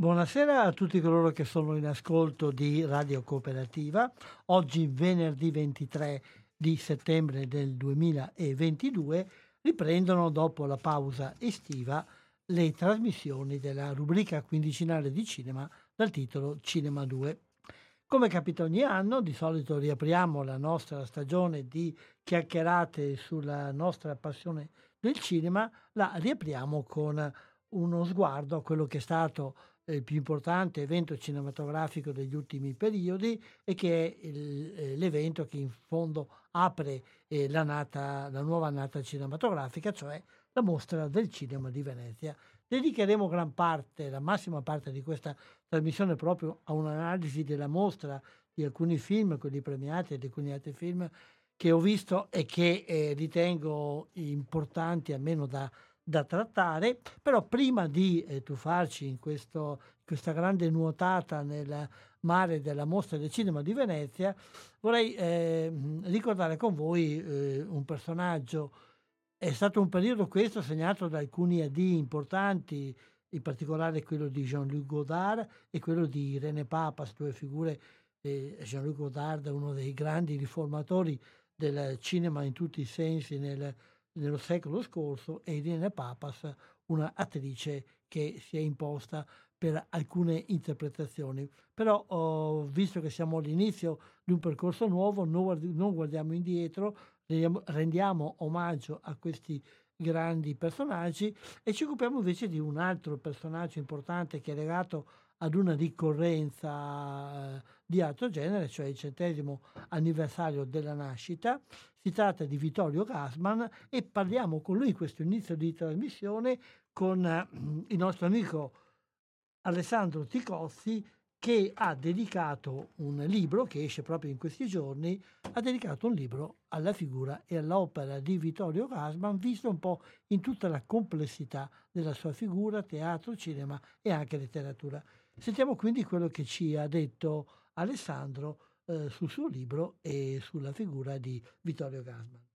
Buonasera a tutti coloro che sono in ascolto di Radio Cooperativa. Oggi venerdì 23 di settembre del 2022 riprendono dopo la pausa estiva le trasmissioni della rubrica quindicinale di cinema dal titolo Cinema 2. Come capita ogni anno, di solito riapriamo la nostra stagione di chiacchierate sulla nostra passione del cinema, la riapriamo con uno sguardo a quello che è stato il più importante evento cinematografico degli ultimi periodi e che è il, eh, l'evento che in fondo apre eh, la, nata, la nuova annata cinematografica, cioè la mostra del cinema di Venezia. Dedicheremo gran parte, la massima parte di questa trasmissione proprio a un'analisi della mostra di alcuni film, quelli premiati e di alcuni altri film che ho visto e che eh, ritengo importanti almeno da, da trattare, però prima di eh, tuffarci in questo, questa grande nuotata nel mare della mostra del cinema di Venezia, vorrei eh, ricordare con voi eh, un personaggio. È stato un periodo questo segnato da alcuni AD importanti, in particolare quello di Jean-Luc Godard e quello di René Papas, due figure. Eh, Jean-Luc Godard uno dei grandi riformatori del cinema in tutti i sensi nel nello secolo scorso e Irene Papas, una attrice che si è imposta per alcune interpretazioni. Però oh, visto che siamo all'inizio di un percorso nuovo, non guardiamo indietro, rendiamo omaggio a questi grandi personaggi e ci occupiamo invece di un altro personaggio importante che è legato ad una ricorrenza eh, di altro genere, cioè il centesimo anniversario della nascita. Si tratta di Vittorio Gassman e parliamo con lui in questo inizio di trasmissione con eh, il nostro amico Alessandro Ticozzi che ha dedicato un libro che esce proprio in questi giorni, ha dedicato un libro alla figura e all'opera di Vittorio Gassman, visto un po' in tutta la complessità della sua figura, teatro, cinema e anche letteratura. Sentiamo quindi quello che ci ha detto Alessandro eh, sul suo libro e sulla figura di Vittorio Gasman.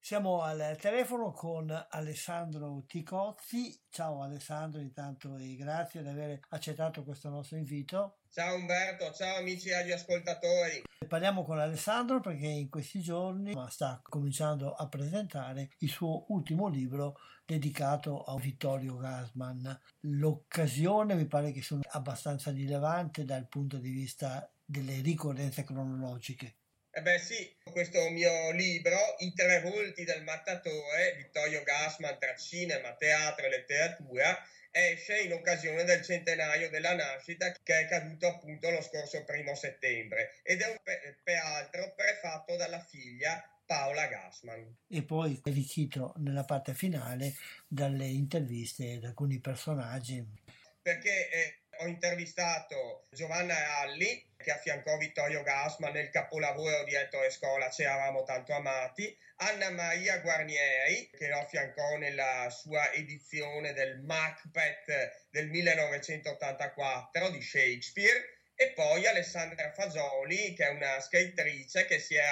Siamo al telefono con Alessandro Ticozzi. Ciao Alessandro, intanto e grazie di aver accettato questo nostro invito. Ciao Umberto, ciao amici agli ascoltatori. Parliamo con Alessandro perché in questi giorni sta cominciando a presentare il suo ultimo libro dedicato a Vittorio Gassman. L'occasione mi pare che sia abbastanza rilevante dal punto di vista delle ricorrenze cronologiche. Eh beh sì, questo mio libro, I tre volti del mattatore, Vittorio Gassman tra cinema, teatro e letteratura, esce in occasione del centenario della nascita che è caduto appunto lo scorso primo settembre ed è peraltro prefatto dalla figlia Paola Gassman. E poi arricchito nella parte finale dalle interviste ad alcuni personaggi. Perché eh, ho intervistato Giovanna Alli che affiancò Vittorio Gassman nel capolavoro di Ettore Scola Ci eravamo tanto amati, Anna Maria Guarnieri che lo affiancò nella sua edizione del Macbeth del 1984 di Shakespeare. E poi Alessandra Fagioli, che è una scrittrice che si è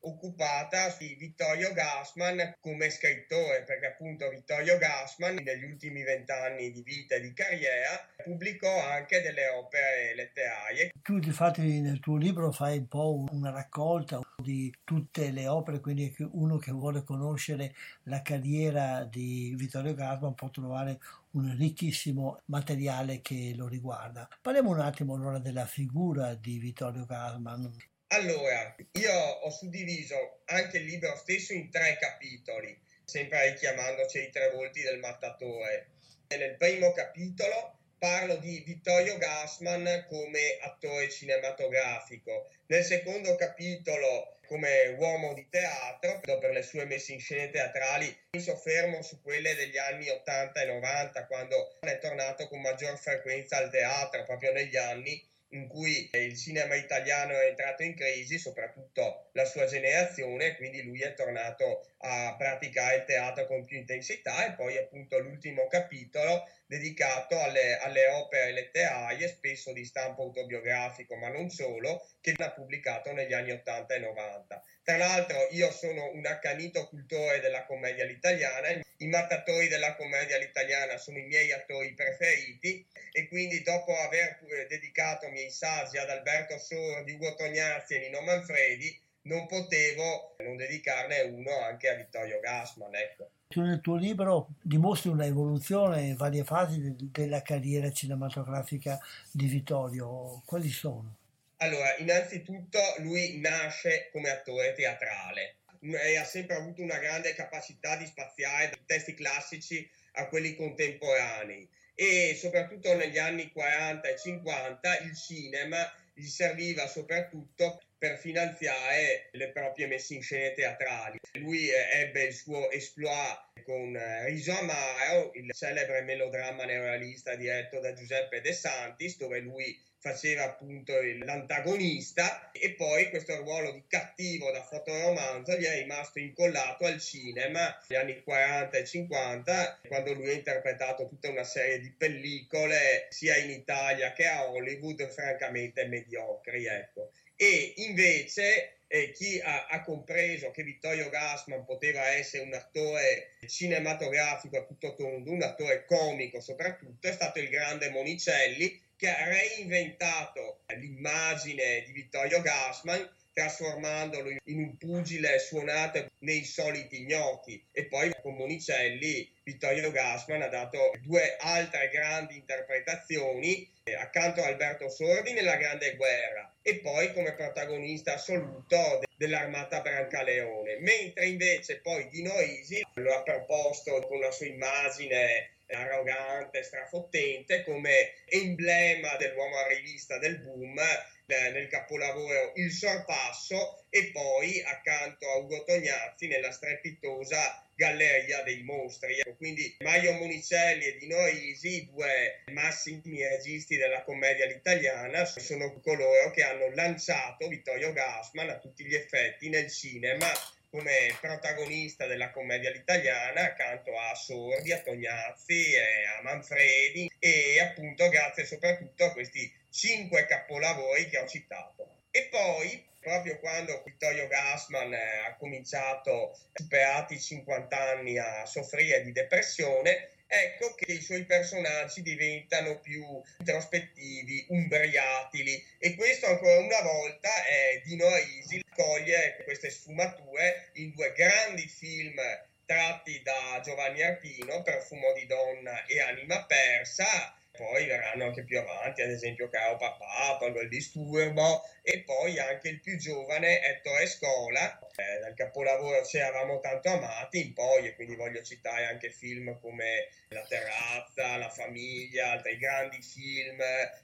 occupata di Vittorio Gassman come scrittore, perché appunto Vittorio Gassman negli ultimi vent'anni di vita e di carriera pubblicò anche delle opere letterarie. Tu infatti nel tuo libro fai un po' una raccolta di tutte le opere, quindi uno che vuole conoscere la carriera di Vittorio Gassman può trovare un ricchissimo materiale che lo riguarda. Parliamo un attimo allora della figura di Vittorio Gassman. Allora, io ho suddiviso anche il libro stesso in tre capitoli, sempre richiamandoci ai tre volti del mattatore. Nel primo capitolo parlo di Vittorio Gassman come attore cinematografico. Nel secondo capitolo come uomo di teatro, per le sue messe in scene teatrali, mi soffermo su quelle degli anni 80 e 90, quando è tornato con maggior frequenza al teatro, proprio negli anni in cui il cinema italiano è entrato in crisi, soprattutto la sua generazione, quindi lui è tornato a praticare il teatro con più intensità e poi appunto l'ultimo capitolo dedicato alle, alle opere letterarie, spesso di stampo autobiografico, ma non solo, che ha pubblicato negli anni 80 e 90. Tra l'altro io sono un accanito cultore della commedia all'italiana, i mattatori della commedia all'italiana sono i miei attori preferiti e quindi dopo aver dedicato i miei saggi ad Alberto Sordi, Ugo Tognazzi e Nino Manfredi, non potevo non dedicarne uno anche a Vittorio Gassman. Ecco. Tu nel tuo libro dimostri una evoluzione in varie fasi de- della carriera cinematografica di Vittorio. Quali sono? Allora, innanzitutto lui nasce come attore teatrale e ha sempre avuto una grande capacità di spaziare dai testi classici a quelli contemporanei e soprattutto negli anni 40 e 50 il cinema gli serviva soprattutto per finanziare le proprie messe in scena teatrali. Lui eh, ebbe il suo exploit con eh, Riso Amaro, il celebre melodramma neorealista diretto da Giuseppe De Santis, dove lui faceva appunto l'antagonista e poi questo ruolo di cattivo da fotoromanzo gli è rimasto incollato al cinema negli anni 40 e 50 quando lui ha interpretato tutta una serie di pellicole sia in Italia che a Hollywood francamente mediocri ecco e invece eh, chi ha, ha, compreso che Vittorio Gassman poteva essere un attore cinematografico a tutto tondo, un attore comico soprattutto, è stato il grande Monicelli che ha reinventato l'immagine di Vittorio Gassman trasformandolo in un pugile suonato nei soliti gnocchi. E poi con Monicelli Vittorio Gassman ha dato due altre grandi interpretazioni eh, accanto a Alberto Sordi nella Grande Guerra e poi come protagonista assoluto dell'Armata Brancaleone. Mentre invece poi Dino Risi lo ha proposto con la sua immagine arrogante, strafottente, come emblema dell'uomo a rivista del boom nel capolavoro Il sorpasso e poi accanto a Ugo Tognazzi nella strepitosa Galleria dei Mostri. Ecco, quindi Mario Monicelli e Dino Risi, due massimi registi della commedia all'italiana, sono coloro che hanno lanciato Vittorio Gassman a tutti gli effetti nel cinema come protagonista della commedia all'italiana accanto a Sordi, a Tognazzi, a Manfredi e appunto grazie soprattutto a questi cinque capolavori che ho citato. E poi, proprio quando Vittorio Gassman eh, ha cominciato, superati i 50 anni, a soffrire di depressione, ecco che i suoi personaggi diventano più introspettivi, umbriatili e questo ancora una volta è Dino Risi coglie queste sfumature in due grandi film tratti da Giovanni Arpino, Profumo di donna e Anima persa, poi verranno anche più avanti, ad esempio Caro Papà, Paolo il disturbo e poi anche il più giovane Ettore Scola, eh, dal capolavoro Ci eravamo tanto amati in poi, e quindi voglio citare anche film come La terrazza, La famiglia, altri grandi film,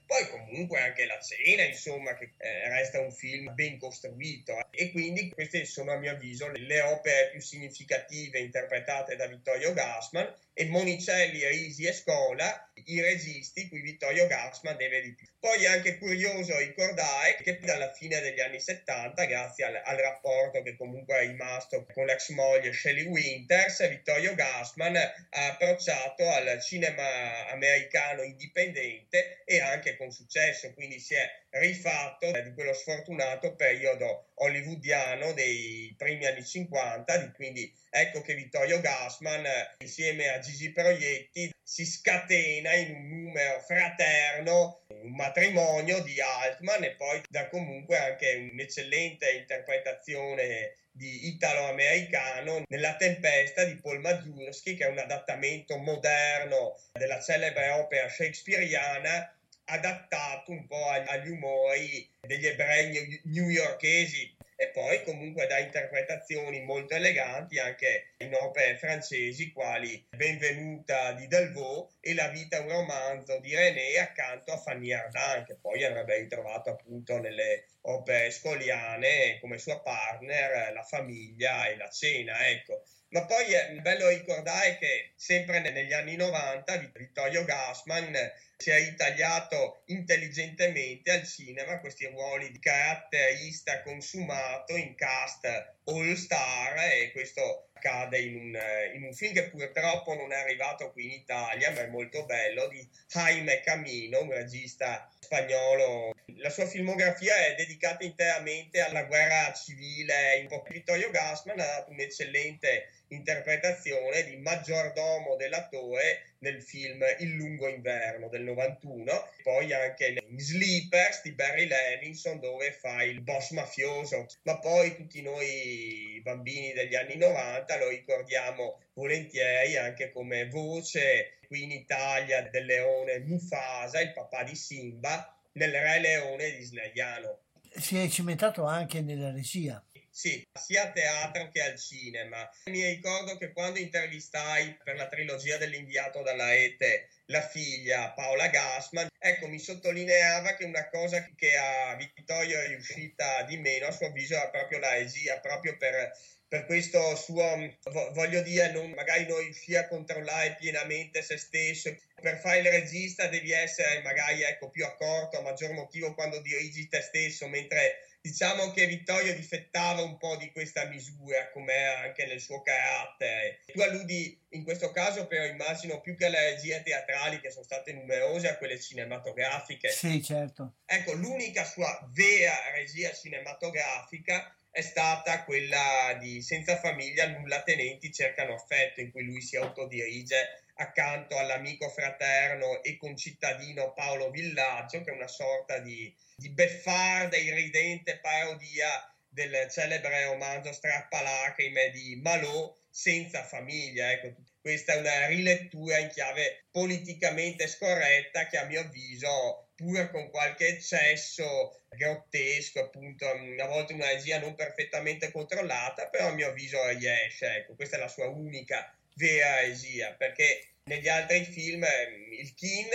poi comunque anche La cena, insomma, che eh, resta un film ben costruito. E quindi queste sono a mio avviso le opere più significative interpretate da Vittorio Gassman e Monicelli, Risi e Scola, i registi cui Vittorio Gassman deve di più. Poi è anche curioso ricordare che dalla fine degli anni 70, grazie al, al rapporto che comunque è rimasto con l'ex moglie Shelley Winters, Vittorio Gassman ha approcciato al cinema americano indipendente e anche con successo, quindi si è rifatto di quello sfortunato periodo hollywoodiano dei primi anni 50, quindi ecco che Vittorio Gassman insieme a Gigi Proietti si scatena in un numero fraterno, un matrimonio di Altman e poi dà comunque anche un'eccellente interpretazione di italo-americano nella tempesta di Paul Mazursky che è un adattamento moderno della celebre opera shakespeariana adattato un po' agli umori degli ebrei newyorkesi e poi comunque da interpretazioni molto eleganti anche in opere francesi quali Benvenuta di Delvaux e La vita un romanzo di René accanto a Fanny Ardant che poi avrebbe ritrovato appunto nelle opere scoliane come sua partner La famiglia e la cena ecco. Ma poi è bello ricordare che sempre negli anni 90 Vittorio Gassman si è ritagliato intelligentemente al cinema questi ruoli di caratterista consumato in cast all star e questo accade in un, in un, film che purtroppo non è arrivato qui in Italia ma è molto bello di Jaime Camino, un regista spagnolo. La sua filmografia è dedicata interamente alla guerra civile. Vittorio Gassman ha dato un'eccellente interpretazione di maggiordomo dell'attore nel film Il lungo inverno del 91, poi anche in Sleepers di Barry Levinson dove fa il boss mafioso, ma poi tutti noi bambini degli anni 90 lo ricordiamo volentieri anche come voce qui in Italia del leone Mufasa, il papà di Simba, nel Re Leone di Sneiano. Si è cimentato anche nella regia. Sì, sia a teatro che al cinema. Mi ricordo che quando intervistai per la trilogia dell'inviato dalla Ete la figlia Paola Gassman, ecco, mi sottolineava che una cosa che a Vittorio è riuscita di meno, a suo avviso, era proprio la regia, proprio per per questo suo, voglio dire, non, magari non riuscì a controllare pienamente se stesso. Per fare il regista devi essere magari ecco, più accorto, a maggior motivo quando dirigi te stesso, mentre diciamo che Vittorio difettava un po' di questa misura, come anche nel suo carattere. Tu alludi in questo caso, però, immagino più che alle regie teatrali, che sono state numerose, a quelle cinematografiche. Sì, certo. Ecco, l'unica sua vera regia cinematografica è stata quella di Senza famiglia, nulla tenenti cercano affetto, in cui lui si autodirige accanto all'amico fraterno e concittadino Paolo Villaggio, che è una sorta di di beffarda, irridente parodia del celebre romanzo Strappalacrime di Malot senza famiglia. Ecco, questa è una rilettura in chiave politicamente scorretta che a mio avviso, pur con qualche eccesso grottesco, appunto, a volte una regia non perfettamente controllata, però a mio avviso riesce. Ecco, questa è la sua unica vera regia, perché negli altri film il Kin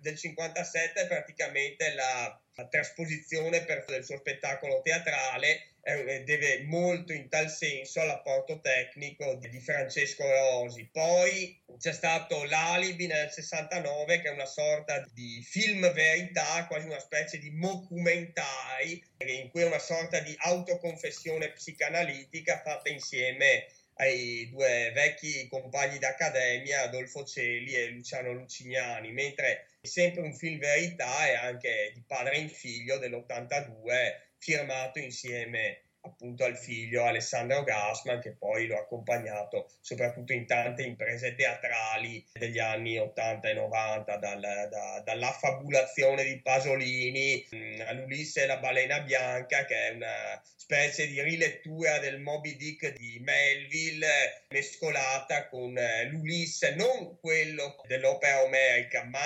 del 57 è praticamente la la trasposizione per, del suo spettacolo teatrale eh, deve molto in tal senso all'apporto tecnico di, di Francesco Rosi. Poi c'è stato l'Alibi nel 69 che è una sorta di film verità, quasi una specie di mockumentari in cui è una sorta di autoconfessione psicanalitica fatta insieme ai due vecchi compagni d'accademia, Adolfo Celi e Luciano Lucignani, mentre è sempre un film verità e anche di padre in figlio dell'82, firmato insieme appunto al figlio Alessandro Gassman che poi lo ha accompagnato soprattutto in tante imprese teatrali degli anni 80 e 90 dal, da, dall'affabulazione di Pasolini mm, all'Ulisse e la balena bianca che è una specie di rilettura del Moby Dick di Melville mescolata con eh, l'Ulisse non quello dell'opera omerica ma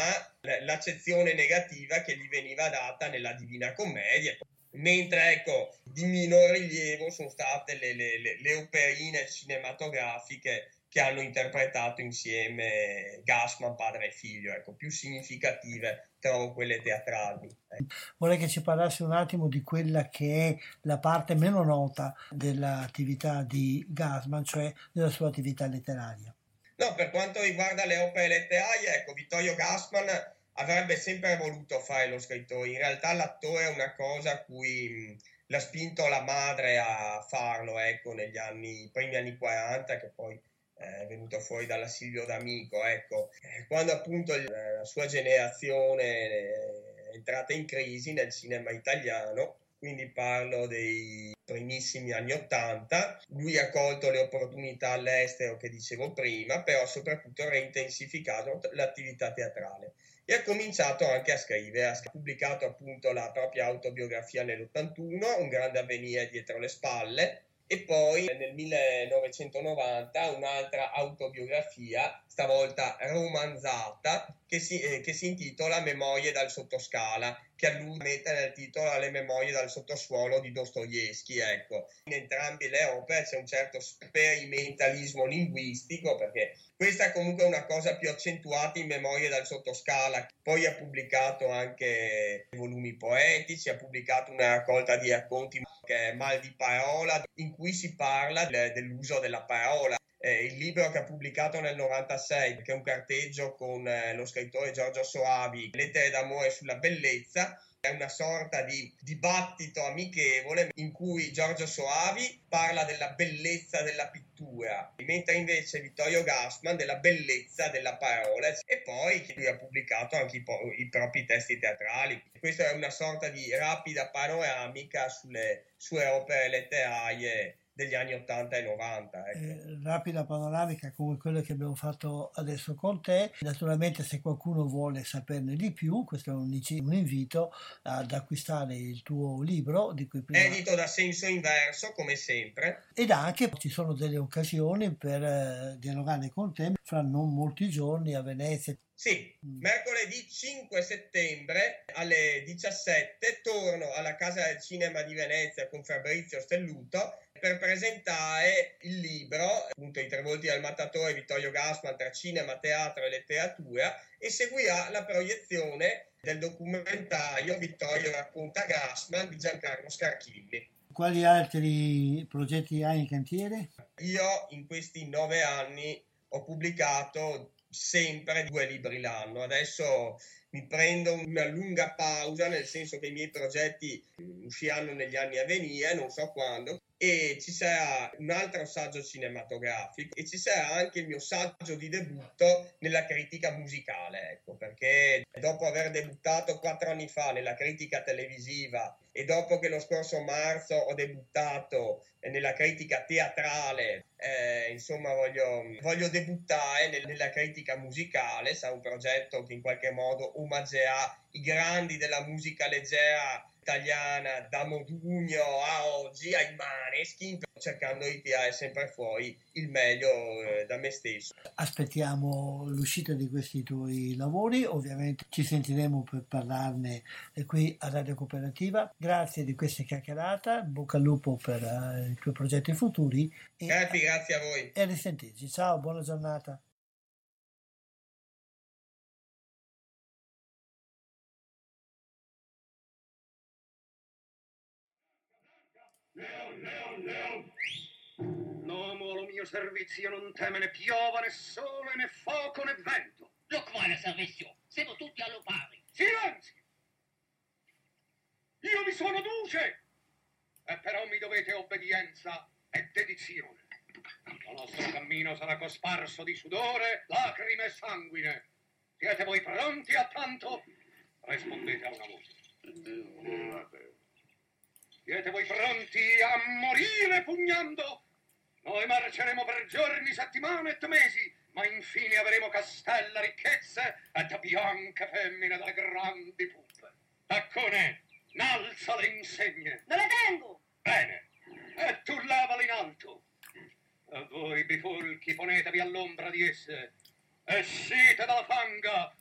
l'accezione negativa che gli veniva data nella Divina Commedia mentre ecco di minor rilievo sono state le, le, le, le operine cinematografiche che hanno interpretato insieme Gassman, padre e figlio, ecco, più significative trovo quelle teatrali. Ecco. Vorrei che ci parlassi un attimo di quella che è la parte meno nota dell'attività di Gassman, cioè della sua attività letteraria. No, per quanto riguarda le opere letterarie, ecco, Vittorio Gassman avrebbe sempre voluto fare lo scrittore. In realtà l'attore è una cosa a cui l'ha spinto la madre a farlo, ecco, negli anni, primi anni 40, che poi è venuto fuori dalla Silvio D'Amico, ecco. Quando appunto la sua generazione è entrata in crisi nel cinema italiano, quindi parlo dei primissimi anni Ottanta. Lui ha colto le opportunità all'estero che dicevo prima, però soprattutto ha reintensificato l'attività teatrale e ha cominciato anche a scrivere, ha pubblicato appunto la propria autobiografia nell'81, Un grande avvenire dietro le spalle, e poi nel 1990 un'altra autobiografia, stavolta romanzata, che si, eh, che si intitola Memorie dal sottoscala, che allude nel titolo alle memorie dal sottosuolo di Dostoevsky. Ecco. In entrambe le opere c'è un certo sperimentalismo linguistico, perché questa è comunque una cosa più accentuata in Memorie dal sottoscala. Poi ha pubblicato anche volumi poetici, ha pubblicato una raccolta di racconti che è Mal di parola, in cui si parla dell'uso della parola. Eh, il libro che ha pubblicato nel 96, che è un carteggio con eh, lo scrittore Giorgio Soavi, Lettere d'amore sulla bellezza, è una sorta di dibattito amichevole in cui Giorgio Soavi parla della bellezza della pittura, mentre invece Vittorio Gassman della bellezza della parola e poi lui ha pubblicato anche i, po- i propri testi teatrali. Questa è una sorta di rapida panoramica sulle sue opere letterarie degli anni 80 e 90. Ecco. Eh, rapida panoramica come quella che abbiamo fatto adesso con te. Naturalmente se qualcuno vuole saperne di più, questo è un, un invito ad acquistare il tuo libro. Di cui prima... Edito da Senso Inverso, come sempre. Ed anche ci sono delle occasioni per eh, dialogare con te fra non molti giorni a Venezia. Sì, mm. mercoledì 5 settembre alle 17 torno alla Casa del Cinema di Venezia con Fabrizio Stelluto per presentare il libro, appunto I tre volti del mattatore Vittorio Gassman tra cinema, teatro e letteratura e seguirà la proiezione del documentario Vittorio racconta Gassman di Giancarlo Scarchilli. Quali altri progetti hai in cantiere? Io in questi nove anni ho pubblicato sempre due libri l'anno. Adesso mi prendo una lunga pausa, nel senso che i miei progetti usciranno negli anni a venire, non so quando, e ci sarà un altro saggio cinematografico e ci sarà anche il mio saggio di debutto nella critica musicale, ecco, perché dopo aver debuttato quattro anni fa nella critica televisiva e dopo che lo scorso marzo ho debuttato nella critica teatrale, eh, insomma voglio, voglio debuttare nel, nella critica musicale, sarà un progetto che in qualche modo omaggerà i grandi della musica leggera italiana da Modugno a oggi ai Maneskin cercando di tirare sempre fuori il meglio eh, da me stesso. Aspettiamo l'uscita di questi tuoi lavori, ovviamente ci sentiremo per parlarne qui a Radio Cooperativa. Grazie di questa chiacchierata, bocca al lupo per uh, i tuoi progetti futuri. E, grazie, grazie a voi. E a risentirci. Ciao, buona giornata. L'uomo allo mio servizio non teme né piova né sole né fuoco né vento. Lo quale servizio? Siamo tutti allo pari. Silenzio! Io vi sono duce! E però mi dovete obbedienza e dedizione. Il nostro cammino sarà cosparso di sudore, lacrime e sanguine. Siete voi pronti a tanto? Rispondete a una voce. Siete voi pronti a morire pugnando? Noi marceremo per giorni, settimane e mesi, ma infine avremo castella, ricchezze e da bianche femmine dalle grandi puppe. Taccone, nalza le insegne. Non le tengo! Bene, e tu lavale in alto. A voi, bifulchi, ponetevi all'ombra di esse. Escite dalla fanga,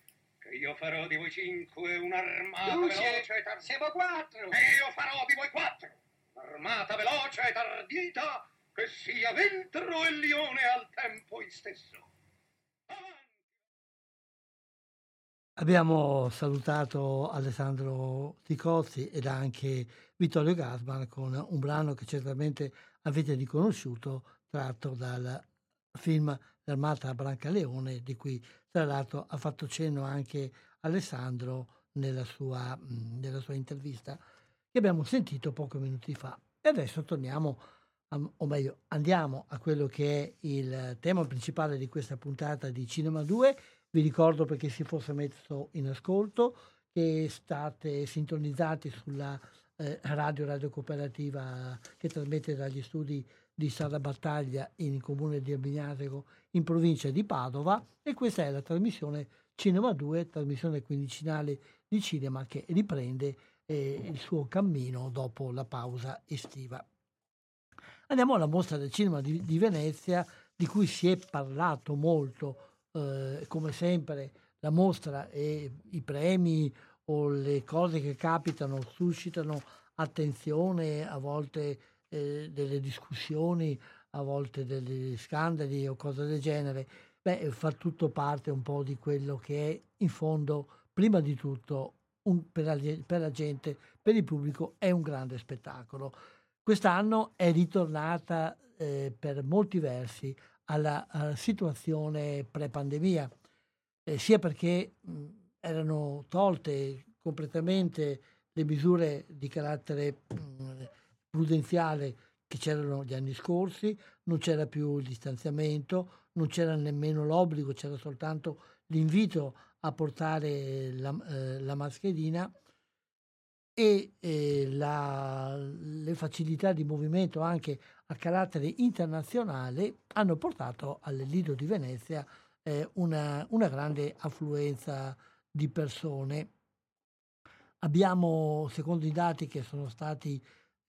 che io farò di voi cinque un'armata Luce, veloce e tar- siamo quattro. E io farò di voi quattro un'armata veloce e tardita che sia ventro e lione al tempo stesso. Abbiamo salutato Alessandro Ticozzi ed anche Vittorio Gasman con un brano che certamente avete riconosciuto tratto dal film L'Armata Brancaleone di cui tra l'altro ha fatto cenno anche Alessandro nella sua, nella sua intervista che abbiamo sentito pochi minuti fa. E adesso torniamo, o meglio, andiamo a quello che è il tema principale di questa puntata di Cinema 2. Vi ricordo perché si fosse messo in ascolto che state sintonizzati sulla eh, radio Radio Cooperativa che trasmette dagli studi di Sala Battaglia in comune di Arbignasego in provincia di Padova e questa è la trasmissione Cinema 2, trasmissione quindicinale di cinema che riprende eh, il suo cammino dopo la pausa estiva. Andiamo alla mostra del cinema di, di Venezia di cui si è parlato molto, eh, come sempre la mostra e i premi o le cose che capitano suscitano attenzione, a volte eh, delle discussioni, a volte degli scandali o cose del genere, beh, fa tutto parte un po' di quello che è in fondo, prima di tutto, un, per, la, per la gente, per il pubblico, è un grande spettacolo. Quest'anno è ritornata eh, per molti versi alla, alla situazione pre-pandemia, eh, sia perché mh, erano tolte completamente le misure di carattere mh, prudenziale che c'erano gli anni scorsi, non c'era più il distanziamento, non c'era nemmeno l'obbligo, c'era soltanto l'invito a portare la, eh, la mascherina e eh, la, le facilità di movimento anche a carattere internazionale hanno portato al Lido di Venezia eh, una, una grande affluenza di persone. Abbiamo, secondo i dati che sono stati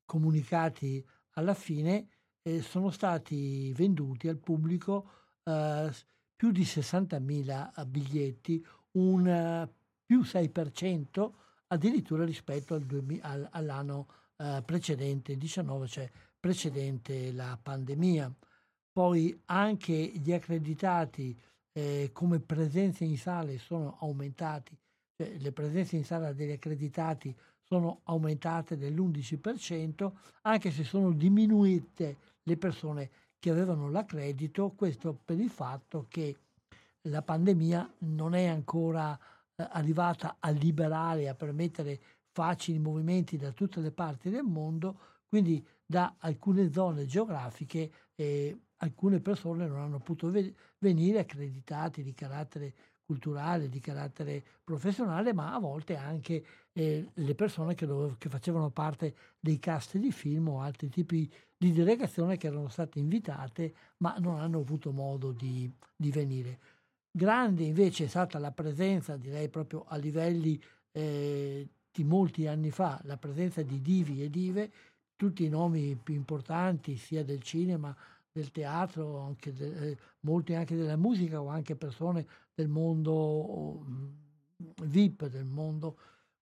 comunicati alla fine, eh, sono stati venduti al pubblico eh, più di 60.000 biglietti, un uh, più 6% addirittura rispetto al 2000, al, all'anno uh, precedente, 19, cioè precedente la pandemia. Poi anche gli accreditati eh, come presenze in sale sono aumentati, cioè le presenze in sala degli accreditati sono aumentate dell'11%, anche se sono diminuite le persone che avevano l'accredito, questo per il fatto che la pandemia non è ancora eh, arrivata a liberare, a permettere facili movimenti da tutte le parti del mondo, quindi da alcune zone geografiche eh, alcune persone non hanno potuto ve- venire accreditati di carattere culturale, di carattere professionale, ma a volte anche eh, le persone che, dove, che, facevano parte dei cast di film o altri tipi di delegazione che erano state invitate ma non hanno avuto modo di, di venire. Grande invece è stata la presenza, direi proprio a livelli eh, di molti anni fa, la presenza di divi e dive, tutti i nomi più importanti sia del cinema del teatro, anche de, eh, molti anche della musica o anche persone del mondo mm, VIP, del mondo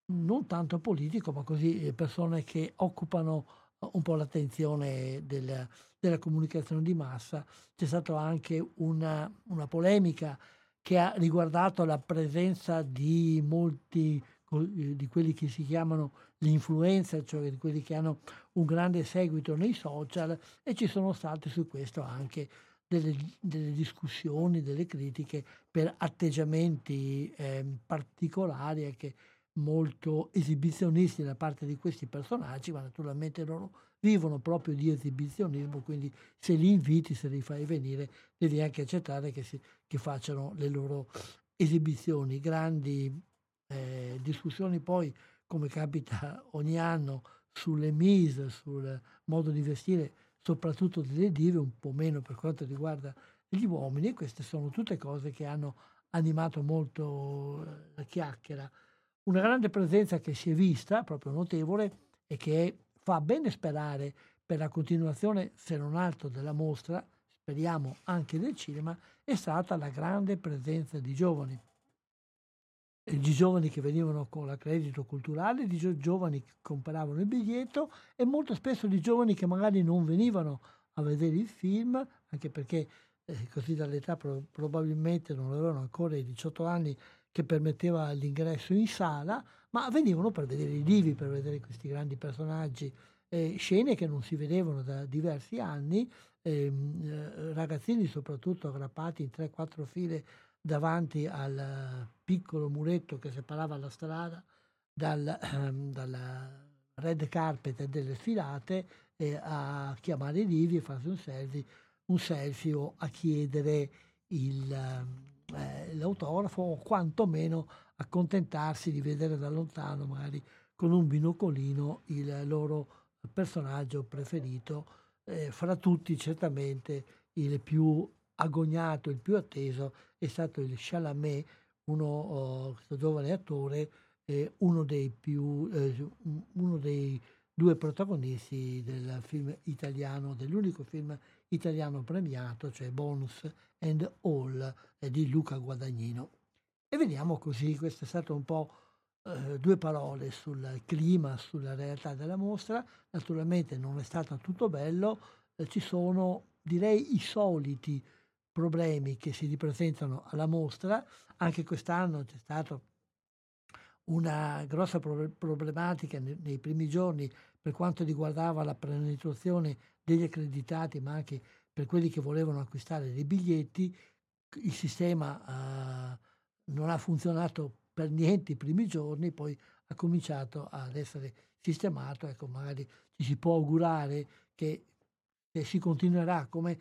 non tanto politico, ma così eh, persone che occupano un po' l'attenzione del, della comunicazione di massa. C'è stata anche una, una polemica che ha riguardato la presenza di molti eh, di quelli che si chiamano gli influencer, cioè di quelli che hanno un grande seguito nei social e ci sono state su questo anche delle, delle discussioni, delle critiche per atteggiamenti eh, particolari e che molto esibizionisti da parte di questi personaggi, ma naturalmente loro vivono proprio di esibizionismo, quindi se li inviti, se li fai venire, devi anche accettare che, si, che facciano le loro esibizioni. Grandi eh, discussioni poi, come capita ogni anno, sulle mise, sul modo di vestire, soprattutto delle dive, un po' meno per quanto riguarda gli uomini, queste sono tutte cose che hanno animato molto eh, la chiacchiera. Una grande presenza che si è vista, proprio notevole, e che fa bene sperare per la continuazione, se non altro, della mostra, speriamo anche del cinema, è stata la grande presenza di giovani di giovani che venivano con l'accredito culturale, di giovani che compravano il biglietto e molto spesso di giovani che magari non venivano a vedere il film, anche perché eh, così dall'età pro- probabilmente non avevano ancora i 18 anni che permetteva l'ingresso in sala, ma venivano per vedere i divi, per vedere questi grandi personaggi, eh, scene che non si vedevano da diversi anni, ehm, eh, ragazzini soprattutto aggrappati in 3-4 file davanti al piccolo muretto che separava la strada dal, ehm, dalla red carpet delle sfilate eh, a chiamare Livi e farsi un selfie, un selfie o a chiedere il, eh, l'autografo o quantomeno accontentarsi di vedere da lontano magari con un binocolino il loro personaggio preferito, eh, fra tutti certamente il più agognato, il più atteso è stato il Chalamet, uno, oh, questo giovane attore, eh, uno, dei più, eh, uno dei due protagonisti del film italiano, dell'unico film italiano premiato, cioè Bonus and All eh, di Luca Guadagnino. E vediamo così, questo è stato un po' eh, due parole sul clima, sulla realtà della mostra. Naturalmente non è stato tutto bello, eh, ci sono direi i soliti problemi che si ripresentano alla mostra. Anche quest'anno c'è stata una grossa problematica nei, primi giorni per quanto riguardava la penetrazione degli accreditati, ma anche per quelli che volevano acquistare dei biglietti. Il sistema uh, non ha funzionato per niente i primi giorni, poi ha cominciato ad essere sistemato. Ecco, magari ci si può augurare che, che si continuerà come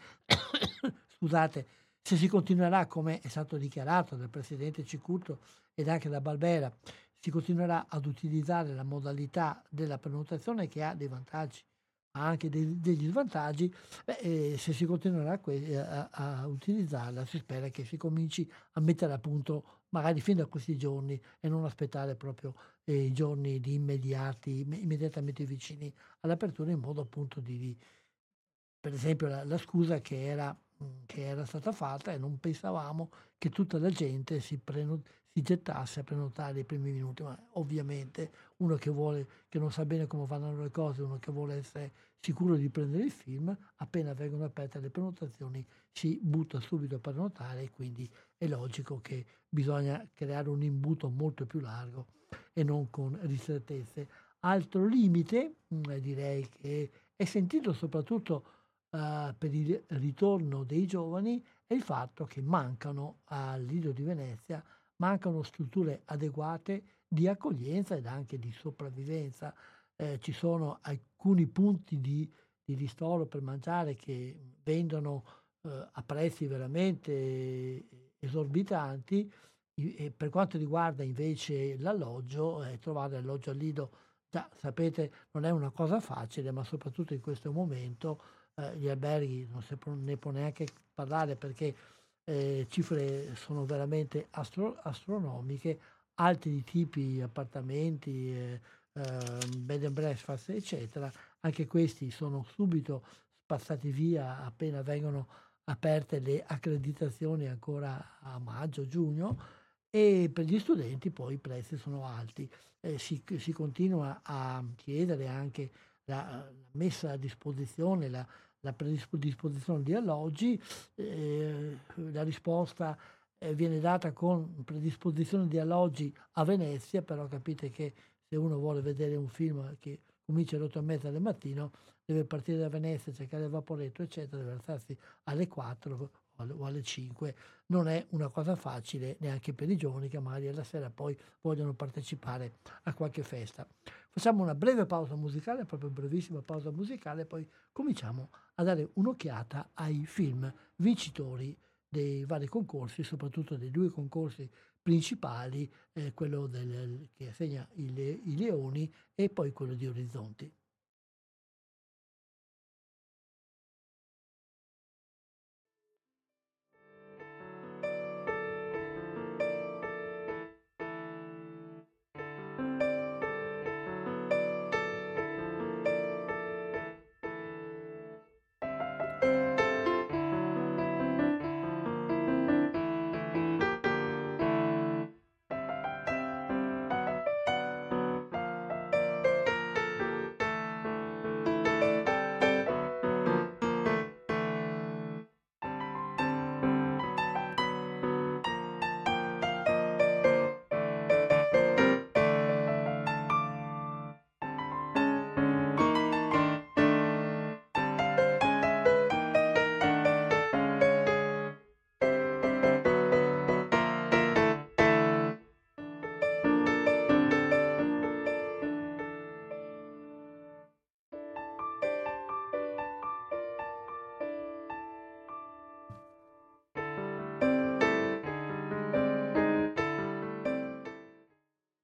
scusate, se si continuerà come è stato dichiarato dal Presidente Cicurto ed anche da Barbera, si continuerà ad utilizzare la modalità della prenotazione che ha dei vantaggi ma anche dei, degli svantaggi, beh, eh, se si continuerà que- a, a, utilizzarla si spera che si cominci a mettere a punto magari fin da questi giorni e non aspettare proprio eh, i giorni di immediati, immediatamente vicini all'apertura in modo appunto di, di per esempio la, la scusa che era che era stata fatta e non pensavamo che tutta la gente si, preno, si gettasse a prenotare i primi minuti, ma ovviamente uno che vuole, che non sa bene come vanno le cose, uno che vuole essere sicuro di prendere il film, appena vengono aperte le prenotazioni si butta subito a prenotare e quindi è logico che bisogna creare un imbuto molto più largo e non con ristrettezze. Altro limite, direi che è sentito soprattutto uh, per il ritorno dei giovani è il fatto che mancano al Lido di Venezia, mancano strutture adeguate di accoglienza ed anche di sopravvivenza. Eh, ci sono alcuni punti di, di, ristoro per mangiare che vendono eh, a prezzi veramente esorbitanti. E per quanto riguarda invece l'alloggio, eh, trovare alloggio al Lido, già sapete, non è una cosa facile, ma soprattutto in questo momento eh, gli alberghi non si ne può neanche parlare perché eh, cifre sono veramente astro- astronomiche, altri tipi appartamenti, eh, ehm, bed and breakfast, eccetera, anche questi sono subito spazzati via appena vengono aperte le accreditazioni ancora a maggio, giugno e per gli studenti poi i prezzi sono alti. Eh, si, si, continua a chiedere anche la, messa a disposizione, la, la predisposizione di alloggi, eh, la risposta eh, viene data con predisposizione di alloggi a Venezia, però capite che se uno vuole vedere un film che comincia alle 8 e mezza del mattino, deve partire da Venezia, cercare il vaporetto, eccetera, deve alzarsi alle 4 o alle 5. Non è una cosa facile neanche per i giovani che magari alla sera poi vogliono partecipare a qualche festa. Facciamo una breve pausa musicale, proprio brevissima pausa musicale, poi cominciamo a dare un'occhiata ai film vincitori dei vari concorsi, soprattutto dei due concorsi principali, eh, quello del, che assegna i, i Leoni e poi quello di Orizzonti.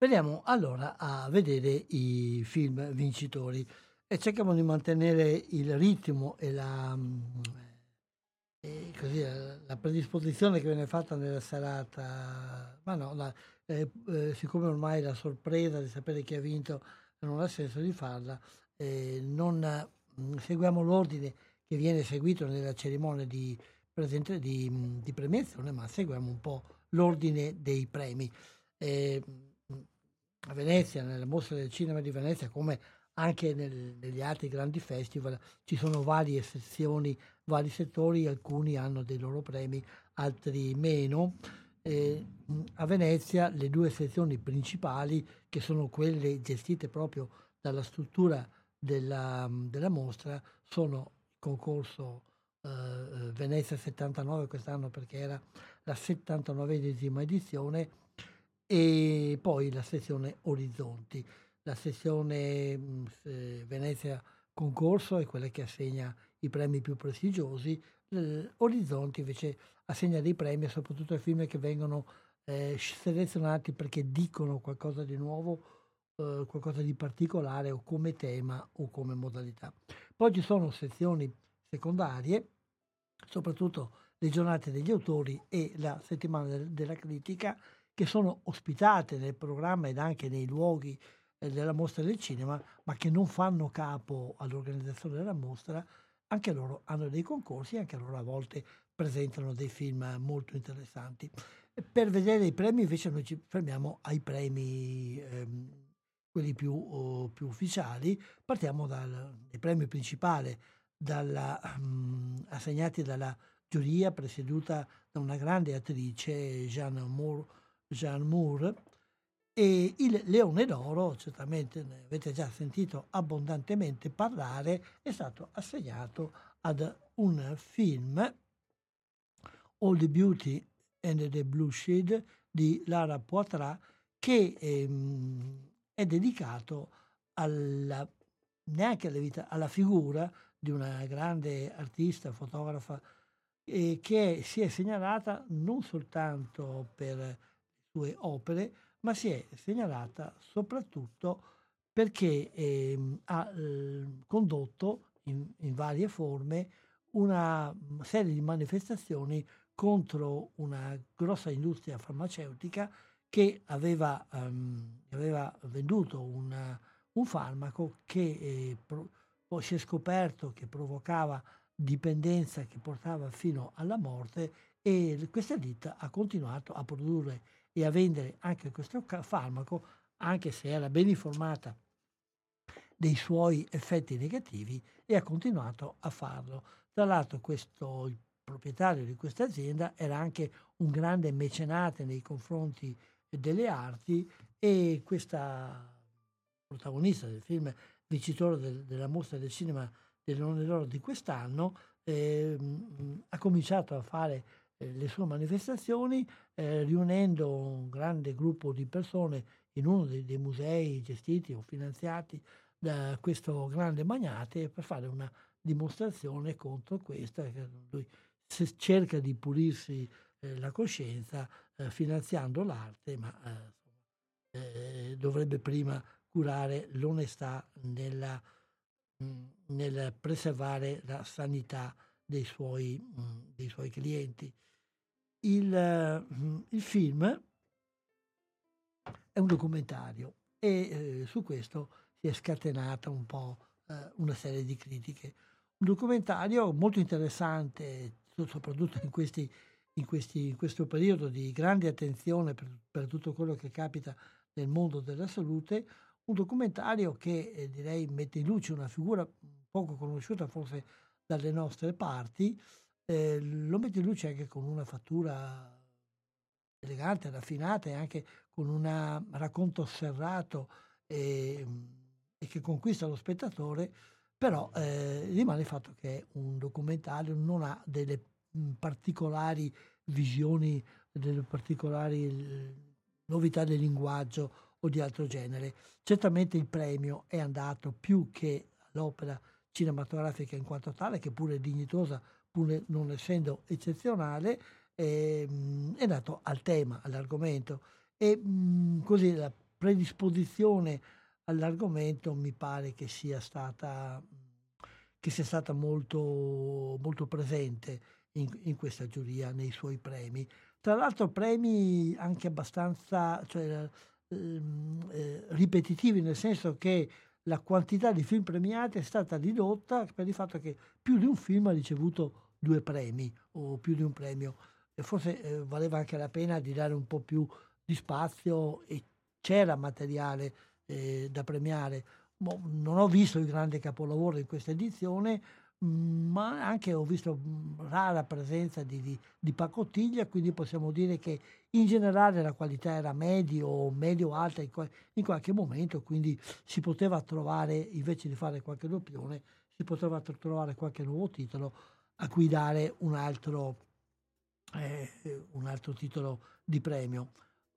Veniamo allora a vedere i film vincitori e cerchiamo di mantenere il ritmo e la, mm, e così, la predisposizione che viene fatta nella serata, ma no, la, eh, eh, siccome ormai la sorpresa di sapere chi ha vinto non ha senso di farla, eh, non mm, seguiamo l'ordine che viene seguito nella cerimonia di, presente, di, mm, di premiazione, ma seguiamo un po' l'ordine dei premi. Eh, a Venezia, nella mostra del cinema di Venezia, come anche nel, negli altri grandi festival, ci sono varie sezioni, vari settori, alcuni hanno dei loro premi, altri meno. Eh, a Venezia le due sezioni principali, che sono quelle gestite proprio dalla struttura della, della mostra, sono il concorso eh, Venezia 79 quest'anno perché era la 79esima edizione e poi la sezione Orizzonti. La sezione mm, Venezia Concorso è quella che assegna i premi più prestigiosi, Orizzonti invece assegna dei premi soprattutto ai film che vengono eh, selezionati perché dicono qualcosa di nuovo, eh, qualcosa di particolare o come tema o come modalità. Poi ci sono sezioni secondarie, soprattutto le giornate degli autori e la settimana del, della critica che sono ospitate nel programma ed anche nei luoghi eh, della mostra del cinema, ma che non fanno capo all'organizzazione della mostra, anche loro hanno dei concorsi, anche loro a volte presentano dei film molto interessanti. Per vedere i premi invece noi ci fermiamo ai premi, ehm, quelli più, oh, più, ufficiali, partiamo dai premi principali dalla, um, assegnati dalla giuria presieduta da una grande attrice, Jeanne Moore, Jean Moore, e il Leone d'Oro, certamente ne avete già sentito abbondantemente parlare, è stato assegnato ad un film, All the Beauty and the Blue Shade, di Lara Poitras, che ehm, è dedicato alla, neanche alla, vita, alla figura di una grande artista, fotografa, eh, che si è segnalata non soltanto per sue opere, ma si è segnalata soprattutto perché eh, ha eh, condotto in, in, varie forme una serie di manifestazioni contro una grossa industria farmaceutica che aveva, um, aveva venduto una, un farmaco che eh, pro, poi si è scoperto che provocava dipendenza che portava fino alla morte e questa ditta ha continuato a produrre e a vendere anche questo farmaco, anche se era ben informata dei suoi effetti negativi e ha continuato a farlo. Tra l'altro questo, il proprietario di questa azienda era anche un grande mecenate nei confronti delle arti e questa protagonista del film vincitore del, della mostra del cinema del Leone d'Oro di quest'anno eh, ha cominciato a fare le sue manifestazioni eh, riunendo un grande gruppo di persone in uno dei, dei, musei gestiti o finanziati da questo grande magnate per fare una dimostrazione contro questa. Lui cerca di pulirsi eh, la coscienza eh, finanziando l'arte, ma eh, eh, dovrebbe prima curare l'onestà nella, mh, nel preservare la sanità dei suoi, mh, dei suoi clienti. Il, mm, il film è un documentario e eh, su questo si è scatenata un po' eh, una serie di critiche. Un documentario molto interessante, soprattutto in, questi, in, questi, in questo periodo di grande attenzione per, per, tutto quello che capita nel mondo della salute, un documentario che eh, direi mette in luce una figura poco conosciuta forse dalle nostre parti, eh, lo mette in luce anche con una fattura elegante, raffinata e anche con un racconto serrato e, e, che conquista lo spettatore, però eh, rimane il fatto che un documentario non ha delle particolari visioni, delle particolari novità del linguaggio o di altro genere. Certamente il premio è andato più che all'opera cinematografica in quanto tale, che pure è dignitosa pur non essendo eccezionale, eh, è dato al tema, all'argomento. E mh, così la predisposizione all'argomento mi pare che sia stata, che sia stata molto, molto presente in, in, questa giuria nei suoi premi. Tra l'altro premi anche abbastanza cioè, ehm, eh, ripetitivi, nel senso che la quantità di film premiati è stata ridotta per il fatto che più di un film ha ricevuto due premi o più di un premio. E forse eh, valeva anche la pena di dare un po' più di spazio e c'era materiale eh, da premiare. Boh, non ho visto il grande capolavoro in questa edizione, ma anche ho visto rara presenza di, di, di, pacottiglia, quindi possiamo dire che in generale la qualità era medio o medio alta in, in, qualche momento, quindi si poteva trovare, invece di fare qualche doppione, si poteva trovare qualche nuovo titolo a cui dare un altro, eh, un altro titolo di premio.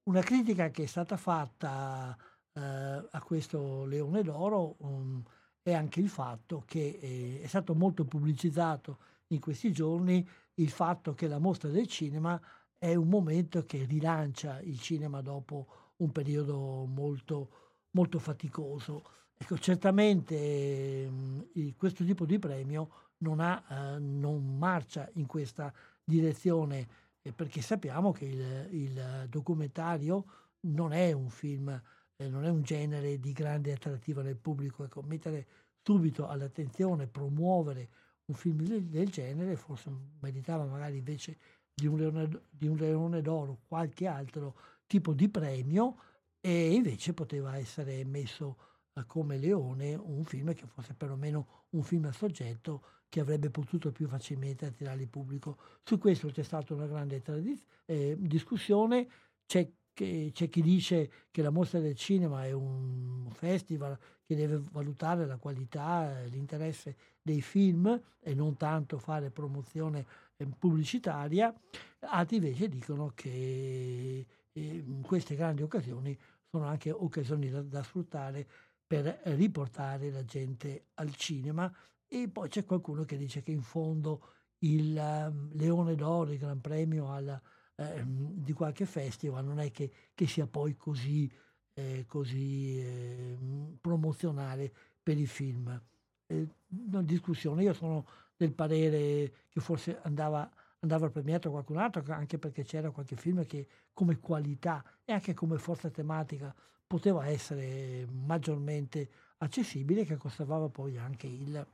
Una critica che è stata fatta eh, a questo Leone d'Oro um, è anche il fatto che eh, è stato molto pubblicizzato in questi giorni il fatto che la mostra del cinema è un momento che rilancia il cinema dopo un periodo molto, molto faticoso. Ecco, certamente eh, questo tipo di premio non, ha, eh, non marcia in questa direzione eh, perché sappiamo che il, il, documentario non è un film, eh, non è un genere di grande attrattiva nel pubblico. Ecco, mettere subito all'attenzione, promuovere un film del, del genere forse meritava magari invece di un, leone, di un leone d'oro qualche altro tipo di premio e invece poteva essere messo come Leone un film che fosse perlomeno un film a soggetto che avrebbe potuto più facilmente attirare il pubblico. Su questo c'è stata una grande tradiz- eh, discussione, c'è, che, c'è, chi dice che la mostra del cinema è un festival che deve valutare la qualità, l'interesse dei film e non tanto fare promozione eh, pubblicitaria, altri invece dicono che eh, queste grandi occasioni sono anche occasioni da, da sfruttare per riportare la gente al cinema. E poi c'è qualcuno che dice che in fondo il um, Leone d'Oro, il Gran Premio al, eh, di qualche festival non è che, che sia poi così, eh, così eh, promozionale per i film. Una discussione, io sono del parere che forse andava, andava premiato qualcun altro, anche perché c'era qualche film che come qualità e anche come forza tematica poteva essere maggiormente accessibile che conservava poi anche il,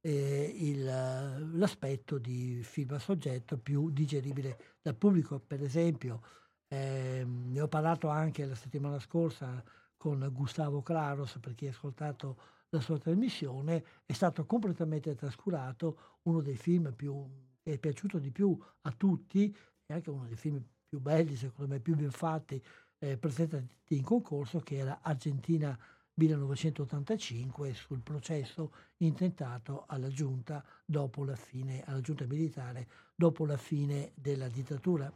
eh, il, l'aspetto di film a soggetto più digeribile dal pubblico. Per esempio, eh, ne ho parlato anche la settimana scorsa con Gustavo Claros per chi ha ascoltato la sua trasmissione, è stato completamente trascurato uno dei film più, che è piaciuto di più a tutti e anche uno dei film più belli, secondo me più ben fatti eh, presentati in concorso che era Argentina 1985 sul processo intentato alla giunta, fine, alla giunta militare dopo la fine della dittatura.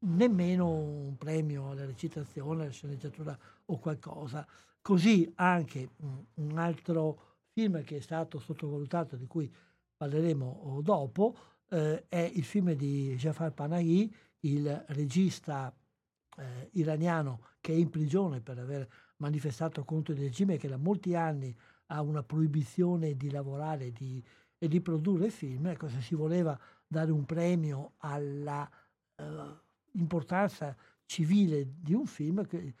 Nemmeno un premio alla recitazione, alla sceneggiatura o qualcosa. Così anche un altro film che è stato sottovalutato, di cui parleremo dopo, eh, è il film di Jafar Panahi, il regista eh, iraniano che è in prigione per aver manifestato contro il regime che da molti anni ha una proibizione di lavorare di, e di produrre film, ecco, se si voleva dare un premio alla uh, importanza civile di un film, che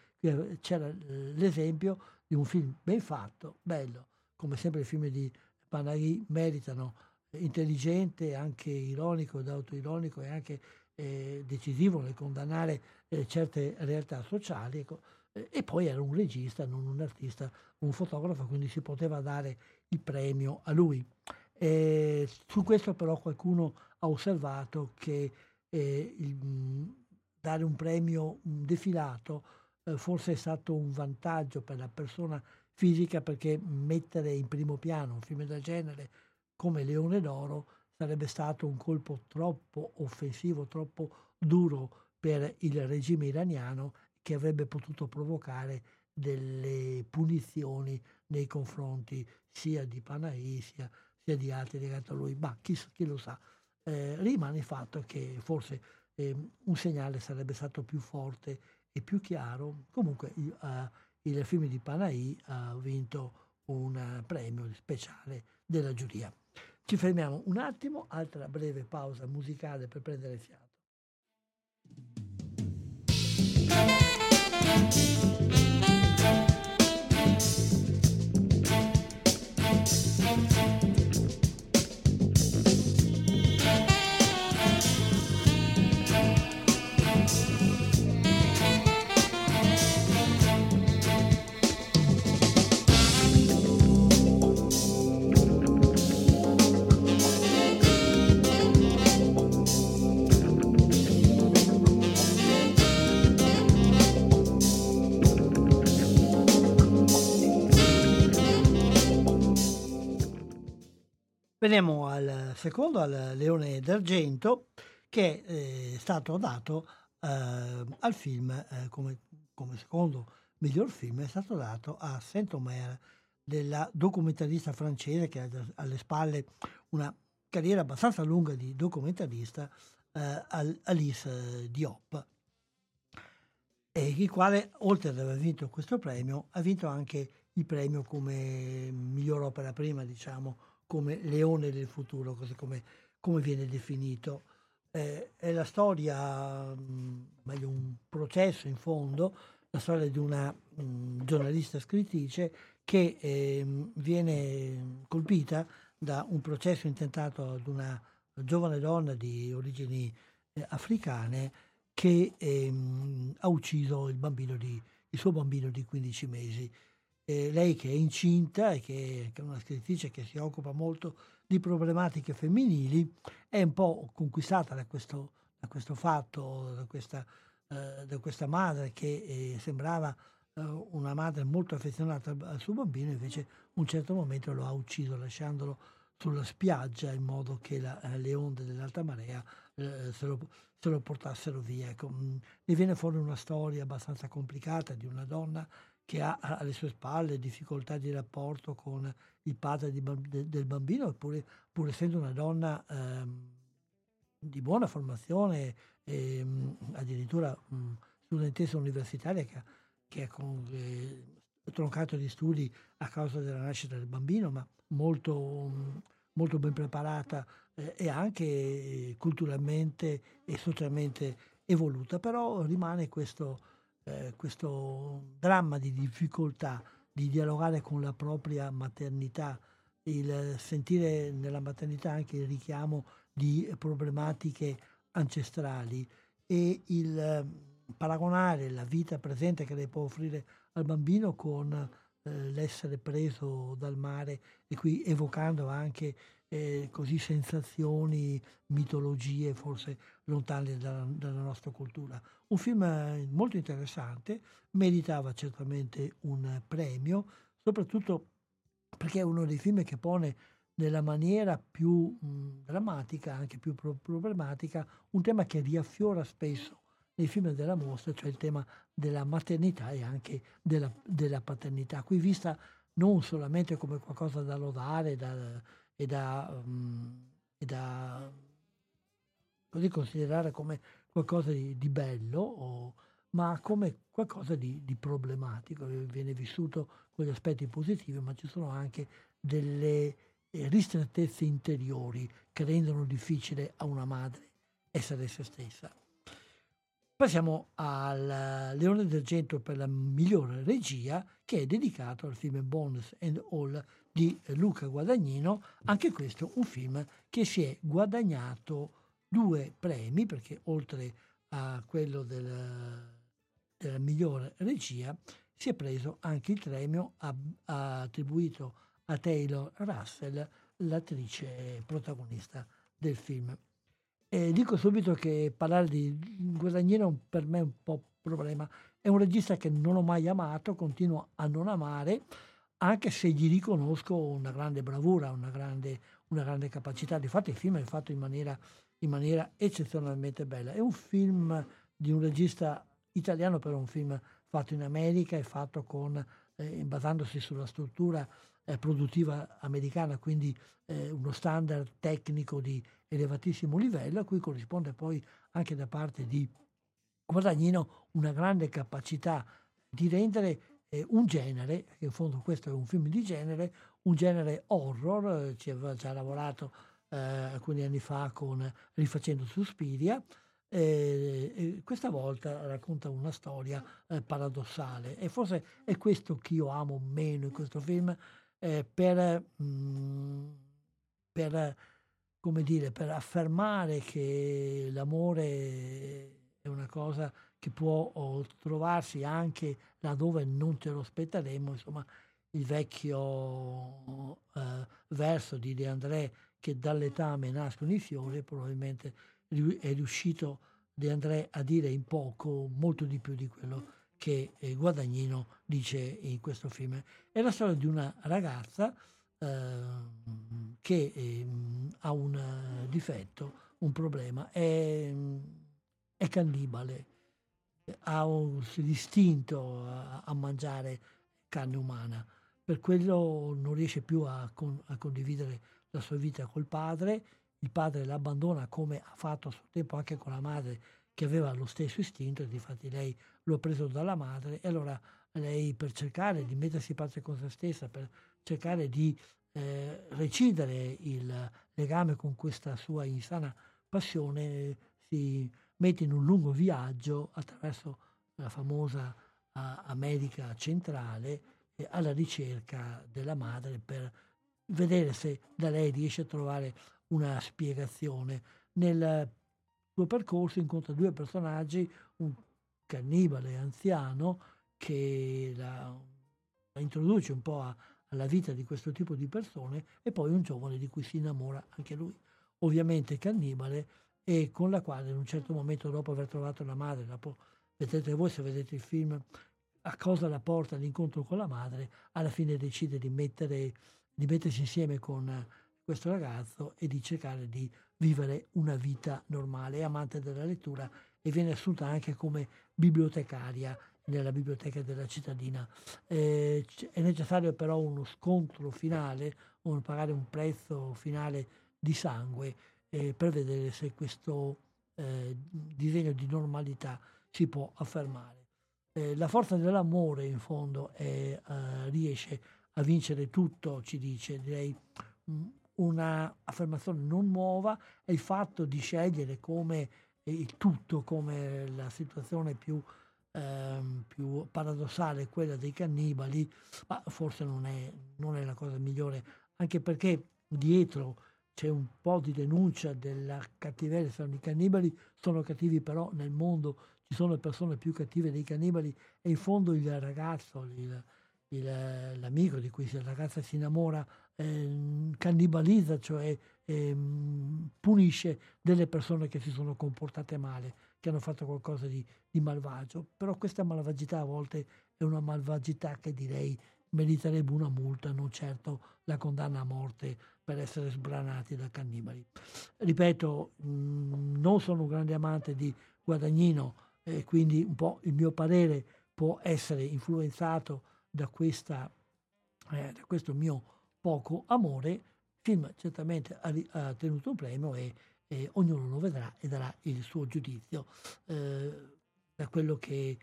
c'era l'esempio di un film ben fatto, bello, come sempre i film di Panari meritano, intelligente, anche ironico ed autoironico e anche eh, decisivo nel condannare eh, certe realtà sociali. Ecco. E poi era un regista, non un artista, un fotografo, quindi si poteva dare il premio a lui. E su questo però qualcuno ha osservato che eh, il, dare un premio defilato eh, forse è stato un vantaggio per la persona fisica perché mettere in primo piano un film del genere come Leone d'Oro sarebbe stato un colpo troppo offensivo, troppo duro per il regime iraniano che avrebbe potuto provocare delle punizioni nei confronti sia di Panahi sia, di altri legati a lui. Ma chi, chi lo sa? Eh, rimane il fatto che forse eh, un segnale sarebbe stato più forte e più chiaro. Comunque il, uh, il film di Panahi ha vinto un premio speciale della giuria. Ci fermiamo un attimo, altra breve pausa musicale per prendere fiato. Thank you. Veniamo al secondo, al Leone d'Argento, che è stato dato eh, al film eh, come, come, secondo miglior film, è stato dato a Saint-Omer, della documentarista francese che ha alle spalle una carriera abbastanza lunga di documentarista, eh, Alice Diop, il quale, oltre ad aver vinto questo premio, ha vinto anche il premio come miglior opera prima, diciamo, come leone del futuro, così come, come viene definito. Eh, è la storia, mh, meglio un processo in fondo, la storia di una mh, giornalista scrittrice che eh, viene colpita da un processo intentato ad una giovane donna di origini eh, africane che ehm, ha ucciso il, di, il, suo bambino di 15 mesi eh, lei che è incinta e che, che, è una scrittrice che si occupa molto di problematiche femminili, è un po' conquistata da questo, da questo fatto, da questa, eh, da questa, madre che eh, sembrava eh, una madre molto affezionata al, suo bambino, invece in un certo momento lo ha ucciso lasciandolo sulla spiaggia in modo che la, eh, le onde dell'alta marea eh, se lo, se, lo, portassero via. Ecco, mh, mm, ne viene fuori una storia abbastanza complicata di una donna che ha alle sue spalle difficoltà di rapporto con il padre di, de, del bambino, eppure pur essendo una donna ehm, di buona formazione, e, mh, addirittura mh, studentessa universitaria che, che ha con, eh, troncato gli studi a causa della nascita del bambino, ma molto, mh, molto ben preparata eh, e anche culturalmente e socialmente evoluta, però rimane questo eh, questo dramma di difficoltà di dialogare con la propria maternità, il sentire nella maternità anche il richiamo di problematiche ancestrali e il eh, paragonare la vita presente che lei può offrire al bambino con eh, l'essere preso dal mare e qui evocando anche eh, così sensazioni, mitologie forse lontane dalla, dalla, nostra cultura. Un film eh, molto interessante, meritava certamente un premio, soprattutto perché è uno dei film che pone nella maniera più mh, drammatica, anche più pro- problematica, un tema che riaffiora spesso nei film della mostra, cioè il tema della maternità e anche della, della paternità, qui vista non solamente come qualcosa da lodare, da, e da, um, e da così considerare come qualcosa di, di bello, o, ma come qualcosa di, di, problematico. Viene vissuto con gli aspetti positivi, ma ci sono anche delle eh, ristrettezze interiori che rendono difficile a una madre essere se stessa. Passiamo al Leone d'Argento per la migliore regia, che è dedicato al film Bones and All di Luca Guadagnino, anche questo un film che si è guadagnato due premi, perché oltre a quello del, della migliore regia si è preso anche il premio a, a, attribuito a Taylor Russell, l'attrice protagonista del film. E dico subito che parlare di Guadagnino per me è un po' problema. È un regista che non ho mai amato, continuo a non amare, anche se gli riconosco una grande bravura, una grande, una grande capacità. Difatti il film è fatto in maniera, in maniera, eccezionalmente bella. È un film di un regista italiano, però un film fatto in America e fatto con, eh, basandosi sulla struttura eh, produttiva americana, quindi eh, uno standard tecnico di elevatissimo livello, a cui corrisponde poi anche da parte di Guadagnino una grande capacità di rendere eh, un genere, in fondo questo è un film di genere, un genere horror, eh, ci aveva già lavorato eh, alcuni anni fa con Rifacendo Suspiria, eh, questa volta racconta una storia eh, paradossale. E forse è questo che io amo meno in questo film eh, per, mh, mm, per, come dire, per affermare che l'amore è una cosa che può trovarsi anche laddove non ce lo aspetteremo, insomma, il vecchio eh, verso di De André che dall'età me nascono i fiori, probabilmente è riuscito De André a dire in poco molto di più di quello che eh, Guadagnino dice in questo film. È la storia di una ragazza eh, che eh, ha un difetto, un problema, è, è cannibale ha un istinto a, a, mangiare carne umana, per quello non riesce più a, con, a, condividere la sua vita col padre, il padre l'abbandona come ha fatto a suo tempo anche con la madre che aveva lo stesso istinto, e infatti lei lo ha preso dalla madre. E allora lei per cercare di mettersi in pace con se stessa, per cercare di eh, recidere il legame con questa sua insana passione, si mette in un lungo viaggio attraverso la famosa uh, America centrale eh, alla ricerca della madre per vedere se da lei riesce a trovare una spiegazione. Nel suo percorso incontra due personaggi, un cannibale anziano che la, la introduce un po' a, alla vita di questo tipo di persone e poi un giovane di cui si innamora anche lui. Ovviamente cannibale, e con la quale in un certo momento dopo aver trovato la madre, dopo, vedete voi se vedete il film, a cosa la porta all'incontro con la madre, alla fine decide di, mettere, di mettersi insieme con questo ragazzo e di cercare di vivere una vita normale, è amante della lettura e viene assunta anche come bibliotecaria nella biblioteca della cittadina. Eh, è necessario però uno scontro finale, un, pagare un prezzo finale di sangue eh, per vedere se questo eh, disegno di normalità si può affermare. Eh, la forza dell'amore in fondo è, eh, riesce a vincere tutto, ci dice, direi mm, una affermazione non nuova è il fatto di scegliere come il tutto, come la situazione più, ehm, più paradossale, quella dei cannibali, ma forse non è, non è la cosa migliore, anche perché dietro c'è un po' di denuncia della cattiveria, i cannibali sono cattivi però nel mondo ci sono persone più cattive dei cannibali e in fondo il ragazzo, il, il, l'amico di cui la ragazza si innamora, eh, cannibalizza, cioè eh, punisce delle persone che si sono comportate male, che hanno fatto qualcosa di, di malvagio. Però questa malvagità a volte è una malvagità che direi meriterebbe una multa, non certo la condanna a morte per essere sbranati da cannibali. Ripeto, mm, non sono un grande amante di Guadagnino e quindi un po' il mio parere può essere influenzato da, questa, eh, da questo mio poco amore. Il film certamente ha, ha tenuto un premio e, e, ognuno lo vedrà e darà il suo giudizio. Eh, da quello che,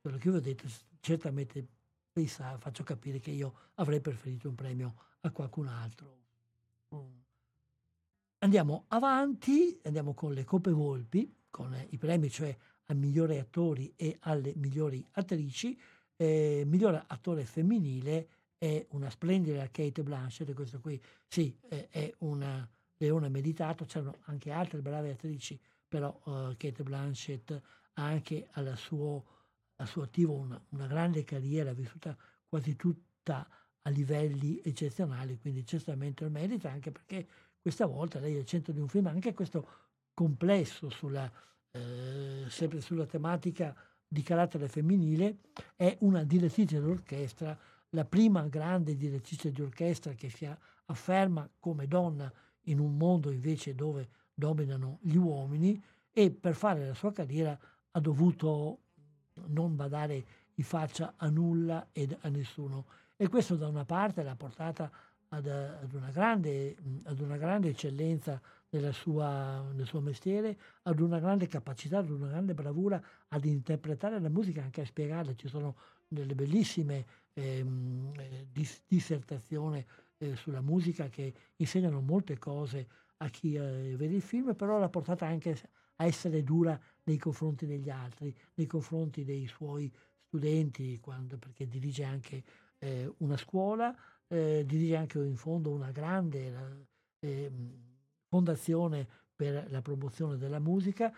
quello che vi ho detto, certamente pensa, faccio capire che io avrei preferito un premio a qualcun altro. Andiamo avanti, andiamo con le Coppe Volpi, con i premi, cioè ai migliori attori e alle migliori attrici. Eh, miglior attore femminile è una splendida Kate Blanchett, questo qui sì, è, una leone meditato, c'erano anche altre brave attrici, però uh, Kate Blanchett ha anche al suo, al suo attivo una, una grande carriera vissuta quasi tutta a livelli eccezionali, quindi certamente il merita, anche perché questa volta lei è al centro di un film, anche questo complesso sulla, eh, sempre sulla tematica di carattere femminile, è una direttrice d'orchestra, la prima grande direttrice di orchestra che si afferma come donna in un mondo invece dove dominano gli uomini e per fare la sua carriera ha dovuto non badare in faccia a nulla ed a nessuno. E questo da una parte l'ha portata ad, ad, una, grande, ad una grande eccellenza sua, nel suo mestiere, ad una grande capacità, ad una grande bravura ad interpretare la musica, anche a spiegarla. Ci sono delle bellissime eh, dis- dissertazioni eh, sulla musica che insegnano molte cose a chi eh, vede il film, però l'ha portata anche a essere dura nei confronti degli altri, nei confronti dei suoi studenti, quando, perché dirige anche eh, una scuola, eh, dirige anche in fondo una grande eh, fondazione per la promozione della musica.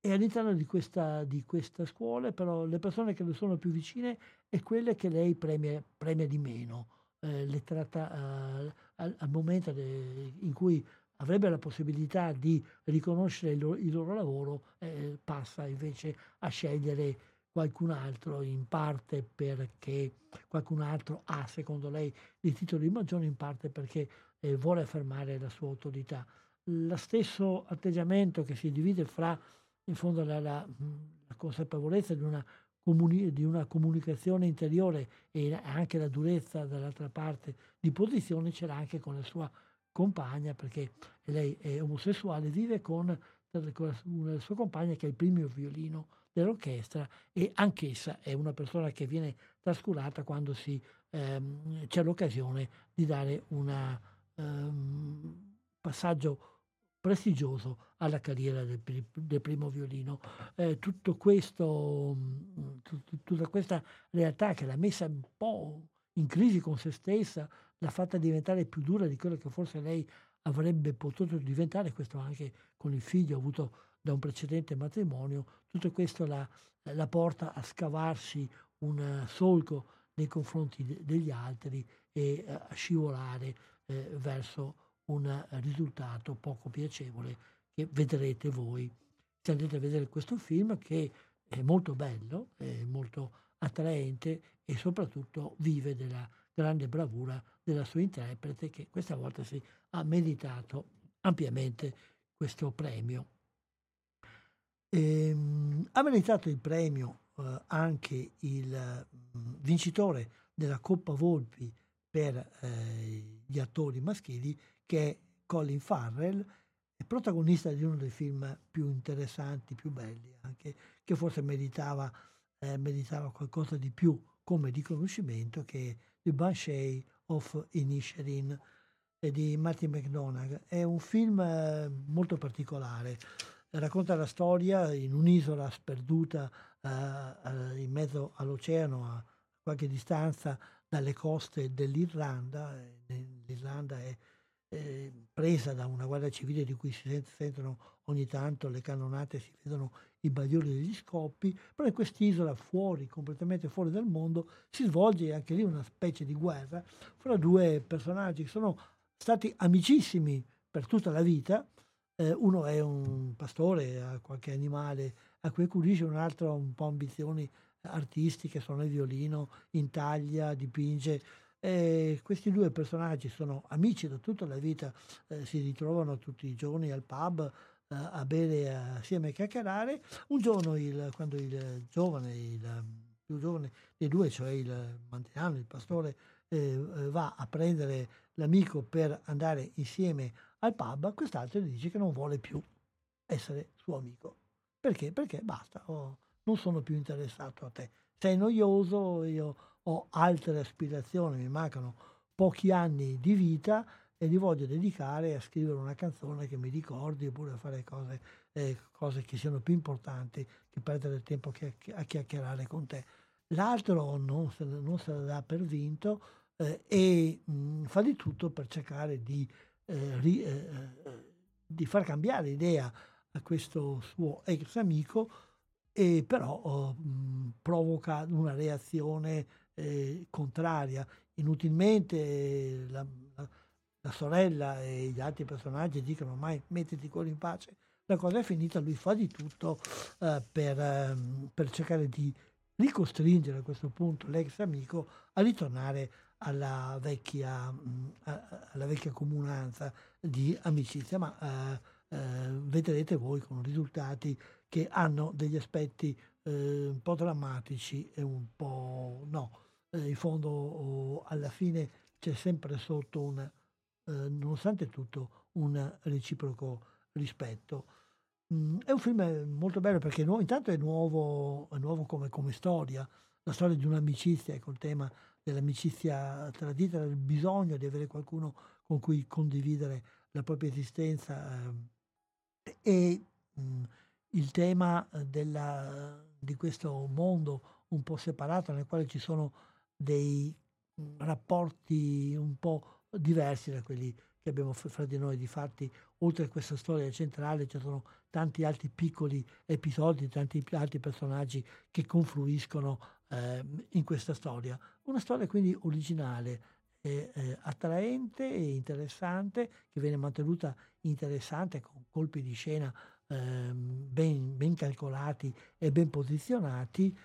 E all'interno di questa, di questa scuola però le persone che le sono più vicine è quelle che lei premia, premia di meno, eh, le tratta eh, al, al, momento de, in cui avrebbe la possibilità di riconoscere il, il loro lavoro, eh, passa invece a scegliere qualcun altro, in parte perché qualcun altro ha, secondo lei, dei titoli maggiori, in parte perché eh, vuole affermare la sua autorità. Lo stesso atteggiamento che si divide fra, in fondo, la, la, la consapevolezza di una, comuni- di una, comunicazione interiore e anche la durezza dall'altra parte di posizione ce l'ha anche con la sua compagna, perché lei è omosessuale, vive con, la sua compagna che è il primo violino dell'orchestra e anch'essa è una persona che viene trascurata quando si, ehm, c'è l'occasione di dare un um, passaggio prestigioso alla carriera del, del primo violino. Eh, tutto questo, tut, tutta questa realtà che l'ha messa un po' in crisi con se stessa, l'ha fatta diventare più dura di quello che forse lei avrebbe potuto diventare, questo anche con il figlio avuto da un precedente matrimonio, tutto questo la, la porta a scavarsi un solco nei confronti de, degli altri e a scivolare eh, verso un risultato poco piacevole che vedrete voi. Se andate a vedere questo film che è molto bello, è molto attraente e soprattutto vive della grande bravura della sua interprete che questa volta si ha meritato ampiamente questo premio. Ehm, ha meritato il premio eh, anche il mh, mm, vincitore della Coppa Volpi per eh, gli attori maschili, che è Colin Farrell, protagonista di uno dei film più interessanti, più belli, anche che forse meritava, eh, meritava qualcosa di più come riconoscimento, che è The Banshee of Inisherin di Martin McDonagh. È un film eh, molto particolare racconta la storia in un'isola sperduta eh, in mezzo all'oceano a qualche distanza dalle coste dell'Irlanda. L'Irlanda è eh, presa da una guardia civile di cui si sentono ogni tanto le cannonate, si vedono i bagliori degli scoppi, però in quest'isola fuori, completamente fuori dal mondo, si svolge anche lì una specie di guerra fra due personaggi che sono stati amicissimi per tutta la vita, eh, uno è un pastore, ha qualche animale a cui accudisce, un altro ha un po' ambizioni artistiche, suona il violino, intaglia, dipinge. E questi due personaggi sono amici da tutta la vita, eh, si ritrovano tutti i giorni al pub eh, a bere assieme a chiacchierare. Un giorno, il, quando il giovane, il più giovane dei due, cioè il mantiano, il pastore, eh, va a prendere l'amico per andare insieme al pub, quest'altro gli dice che non vuole più essere suo amico. Perché? Perché basta, oh, non sono più interessato a te. Sei noioso, io ho altre aspirazioni, mi mancano pochi anni di vita e li voglio dedicare a scrivere una canzone che mi ricordi oppure a fare cose, eh, cose che siano più importanti che perdere il tempo a chiacchierare con te. L'altro non se, non se la dà per vinto eh, e mh, mm, fa di tutto per cercare di eh, ri, eh, eh, di far cambiare idea a questo suo ex amico e però oh, mh, provoca una reazione eh, contraria. Inutilmente la, la, la, sorella e gli altri personaggi dicono mai mettiti quello in pace. La cosa è finita, lui fa di tutto eh, per, ehm, per cercare di ricostringere a questo punto l'ex amico a ritornare alla vecchia, mm, alla vecchia comunanza di amicizia, ma eh, eh, vedrete voi con risultati che hanno degli aspetti eh, un po' drammatici e un po' no. Eh, in fondo oh, alla fine c'è sempre sotto un, eh, nonostante tutto, un reciproco rispetto. Mm, è un film molto bello perché intanto è nuovo, è nuovo come, come storia, la storia di un'amicizia col tema dell'amicizia tradita, del bisogno di avere qualcuno con cui condividere la propria esistenza eh, e mm, il tema della, di questo mondo un po' separato nel quale ci sono dei mh, rapporti un po' diversi da quelli che abbiamo fra di noi. Difatti, oltre a questa storia centrale, ci sono tanti altri piccoli episodi, tanti altri personaggi che confluiscono eh, in questa storia. Una storia quindi originale, eh, attraente e interessante, che viene mantenuta interessante con colpi di scena ehm, ben, ben, calcolati e ben posizionati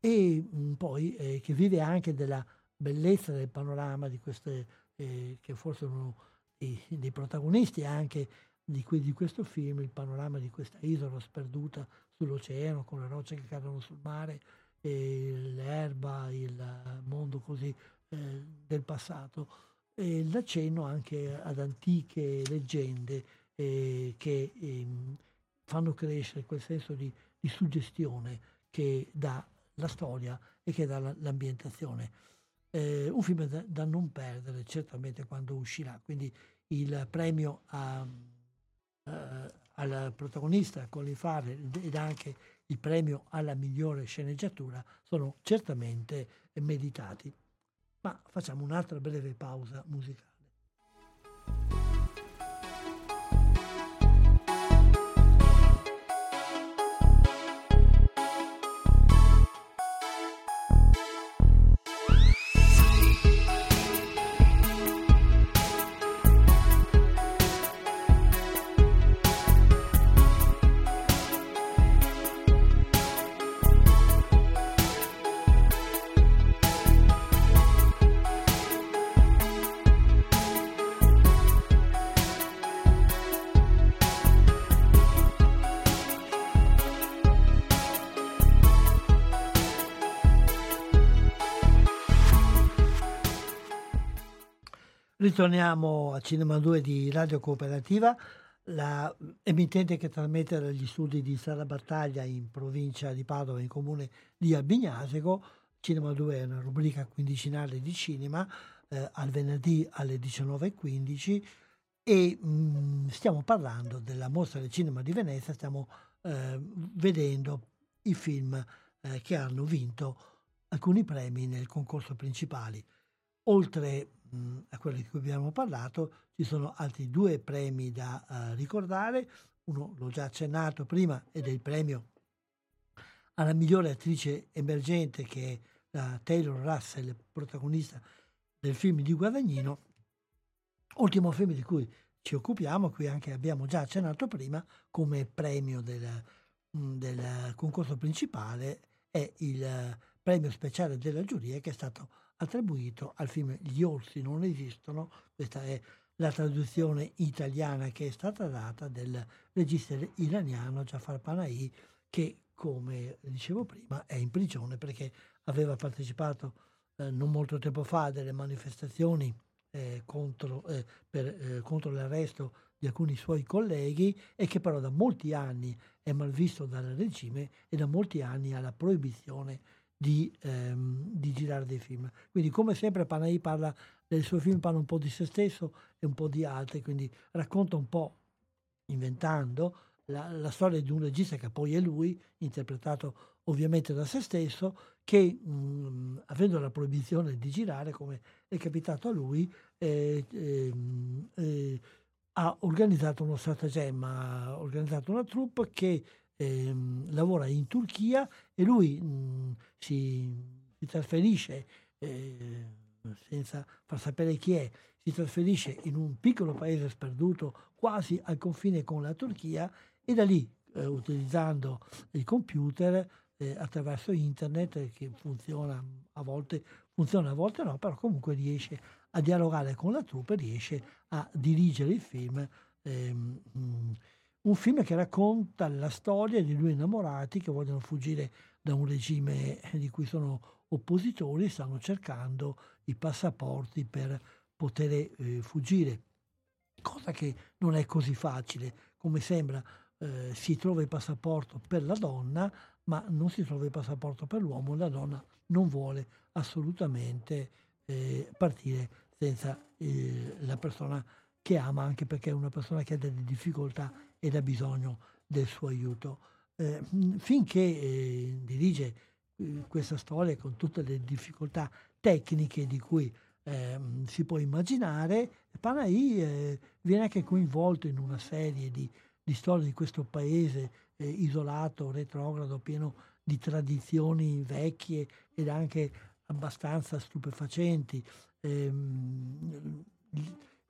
e mh, poi eh, che vive anche della bellezza del panorama di queste, eh, che forse uno dei, dei protagonisti anche di, que- di, questo film, il panorama di questa isola sperduta sull'oceano con le rocce che cadono sul mare, l'erba, il mondo così eh, del passato. E l'accenno anche ad antiche leggende eh, che eh, fanno crescere quel senso di, di, suggestione che dà la storia e che dà la, l'ambientazione. Eh, un film da, da, non perdere certamente quando uscirà, quindi il premio a, uh, al protagonista Colin Farrell ed anche il premio alla migliore sceneggiatura sono certamente meditati. Ma facciamo un'altra breve pausa musicale. Ritorniamo a Cinema 2 di Radio Cooperativa, la emittente che trasmette dagli studi di Sala Battaglia in provincia di Padova, in comune di Albignasego. Cinema 2 è una rubrica quindicinale di cinema, eh, al venerdì alle 19.15 e mh, mm, stiamo parlando della mostra del cinema di Venezia, stiamo eh, vedendo i film eh, che hanno vinto alcuni premi nel concorso principale. Oltre a quelli di cui abbiamo parlato, ci sono altri due premi da uh, ricordare, uno l'ho già accennato prima ed è il premio alla migliore attrice emergente che è la Taylor Russell, protagonista del film di Guadagnino, ultimo film di cui ci occupiamo, qui anche abbiamo già accennato prima, come premio del, del concorso principale, è il premio speciale della giuria che è stato attribuito al film Gli orsi non esistono, questa è la traduzione italiana che è stata data del regista iraniano Jafar Panahi che come dicevo prima è in prigione perché aveva partecipato eh, non molto tempo fa a delle manifestazioni eh, contro, eh, per, eh, contro l'arresto di alcuni suoi colleghi e che però da molti anni è malvisto dal regime e da molti anni ha la proibizione di, ehm, di, girare dei film. Quindi come sempre Panahi parla del suo film, parla un po' di se stesso e un po' di altri, quindi racconta un po', inventando, la, la storia di un regista che poi è lui, interpretato ovviamente da se stesso, che mh, mm, avendo la proibizione di girare, come è capitato a lui, eh, eh, eh, ha organizzato uno stratagemma, ha organizzato una troupe che ehm, lavora in Turchia e lui mh, mm, si, si, trasferisce, eh, senza far sapere chi è, si trasferisce in un piccolo paese sperduto quasi al confine con la Turchia e da lì, eh, utilizzando il computer, eh, attraverso internet, eh, che funziona a volte, funziona a volte no, però comunque riesce a dialogare con la troupe, riesce a dirigere il film. Ehm, mh, un film che racconta la storia di due innamorati che vogliono fuggire da un regime di cui sono oppositori e stanno cercando i passaporti per poter eh, fuggire, cosa che non è così facile. Come sembra, eh, si trova il passaporto per la donna, ma non si trova il passaporto per l'uomo, la donna non vuole assolutamente eh, partire senza eh, la persona che ama, anche perché è una persona che ha delle difficoltà ed ha bisogno del suo aiuto. Eh, finché eh, dirige eh, questa storia con tutte le difficoltà tecniche di cui ehm, si può immaginare, Panahi eh, viene anche coinvolto in una serie di, di storie di questo paese eh, isolato, retrogrado, pieno di tradizioni vecchie ed anche abbastanza stupefacenti. Ehm,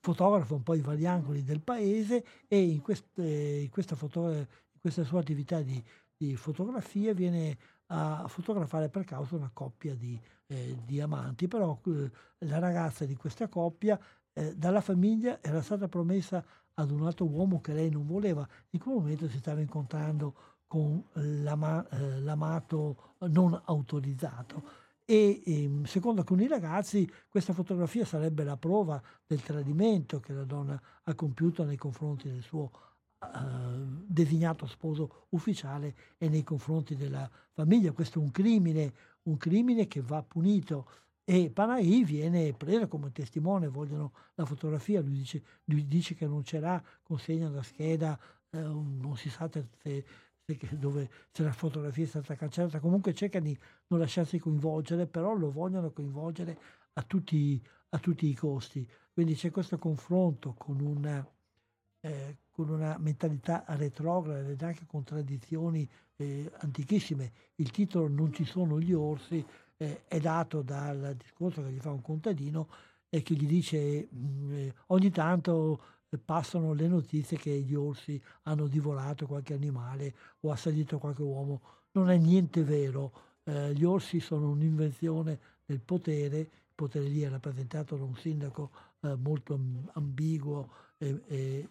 fotografa un po' i vari angoli del paese e in, quest, eh, in, questa, foto, in questa, sua attività di, di, fotografia viene a fotografare per caso una coppia di, eh, di amanti, però eh, la ragazza di questa coppia eh, dalla famiglia era stata promessa ad un altro uomo che lei non voleva, in quel momento si stava incontrando con l'ama, eh, l'amato non autorizzato e ehm, secondo alcuni ragazzi questa fotografia sarebbe la prova del tradimento che la donna ha compiuto nei confronti del suo uh, designato sposo ufficiale e nei confronti della famiglia. Questo è un crimine, un crimine che va punito e Panahi viene preso come testimone, vogliono la fotografia, lui dice, lui dice che non ce l'ha, consegna la scheda, eh, non si sa se dove se la fotografia è stata cancellata, comunque cerca di non lasciarsi coinvolgere, però lo vogliono coinvolgere a tutti, a tutti i costi. Quindi c'è questo confronto con una, eh, con una mentalità retrograda ed anche con tradizioni eh, antichissime. Il titolo Non ci sono gli orsi eh, è dato dal discorso che gli fa un contadino e che gli dice mh, mm, eh, ogni tanto passano le notizie che gli orsi hanno divorato qualche animale o assalito qualche uomo. Non è niente vero. Eh, gli orsi sono un'invenzione del potere, il potere lì è rappresentato da un sindaco eh, molto ambiguo e, e,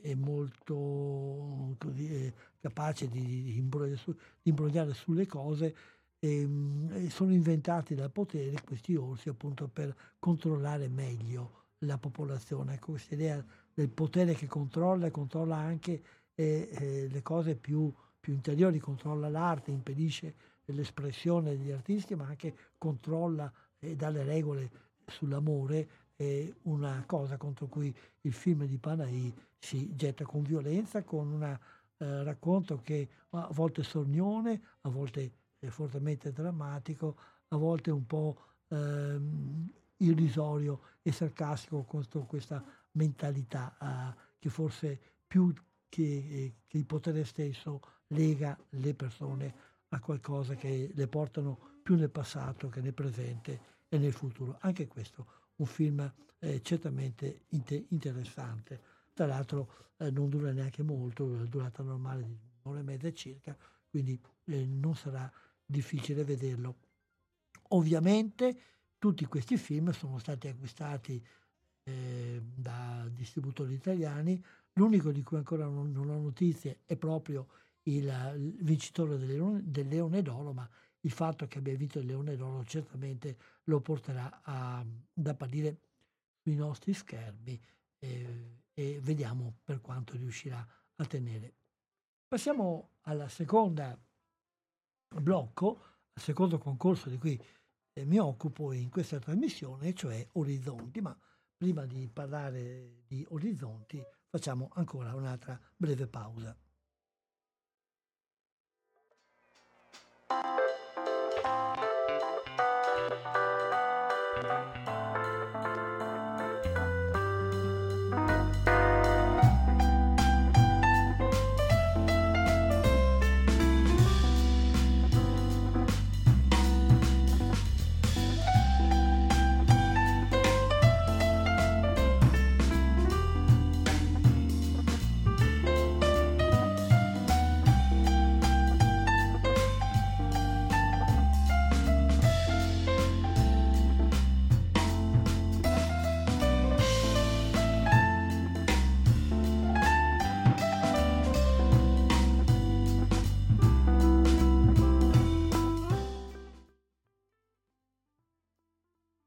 e molto così, eh, capace di, imbrogliare su, di, imbrogliare sulle cose. Ehm, e, sono inventati dal potere questi orsi appunto per controllare meglio la popolazione. Ecco, questa idea del potere che controlla e controlla anche eh, eh, le cose più, più, interiori, controlla l'arte, impedisce l'espressione degli artisti, ma anche controlla e dà le regole sull'amore, è una cosa contro cui il film di Panahi si getta con violenza, con un eh, racconto che a volte sornione, a volte è fortemente drammatico, a volte un po' ehm, irrisorio e sarcastico contro questa mentalità uh, che forse più che, eh, che, il potere stesso lega le persone a qualcosa che le portano più nel passato che nel presente e nel futuro. Anche questo un film eh, certamente inter- interessante. Tra l'altro eh, non dura neanche molto, durata normale di un'ora e mezza circa, quindi eh, non sarà difficile vederlo. Ovviamente tutti questi film sono stati acquistati eh, da distributori italiani. L'unico di cui ancora non, non ho notizie è proprio il, il vincitore del Leone, del Leone d'Oro, ma il fatto che abbia vinto il Leone d'Oro certamente lo porterà a, ad apparire sui nostri schermi eh, e vediamo per quanto riuscirà a tenere. Passiamo alla seconda blocco, al secondo concorso di cui eh, mi occupo in questa trasmissione, cioè Orizzonti, ma prima di parlare di orizzonti facciamo ancora un'altra breve pausa.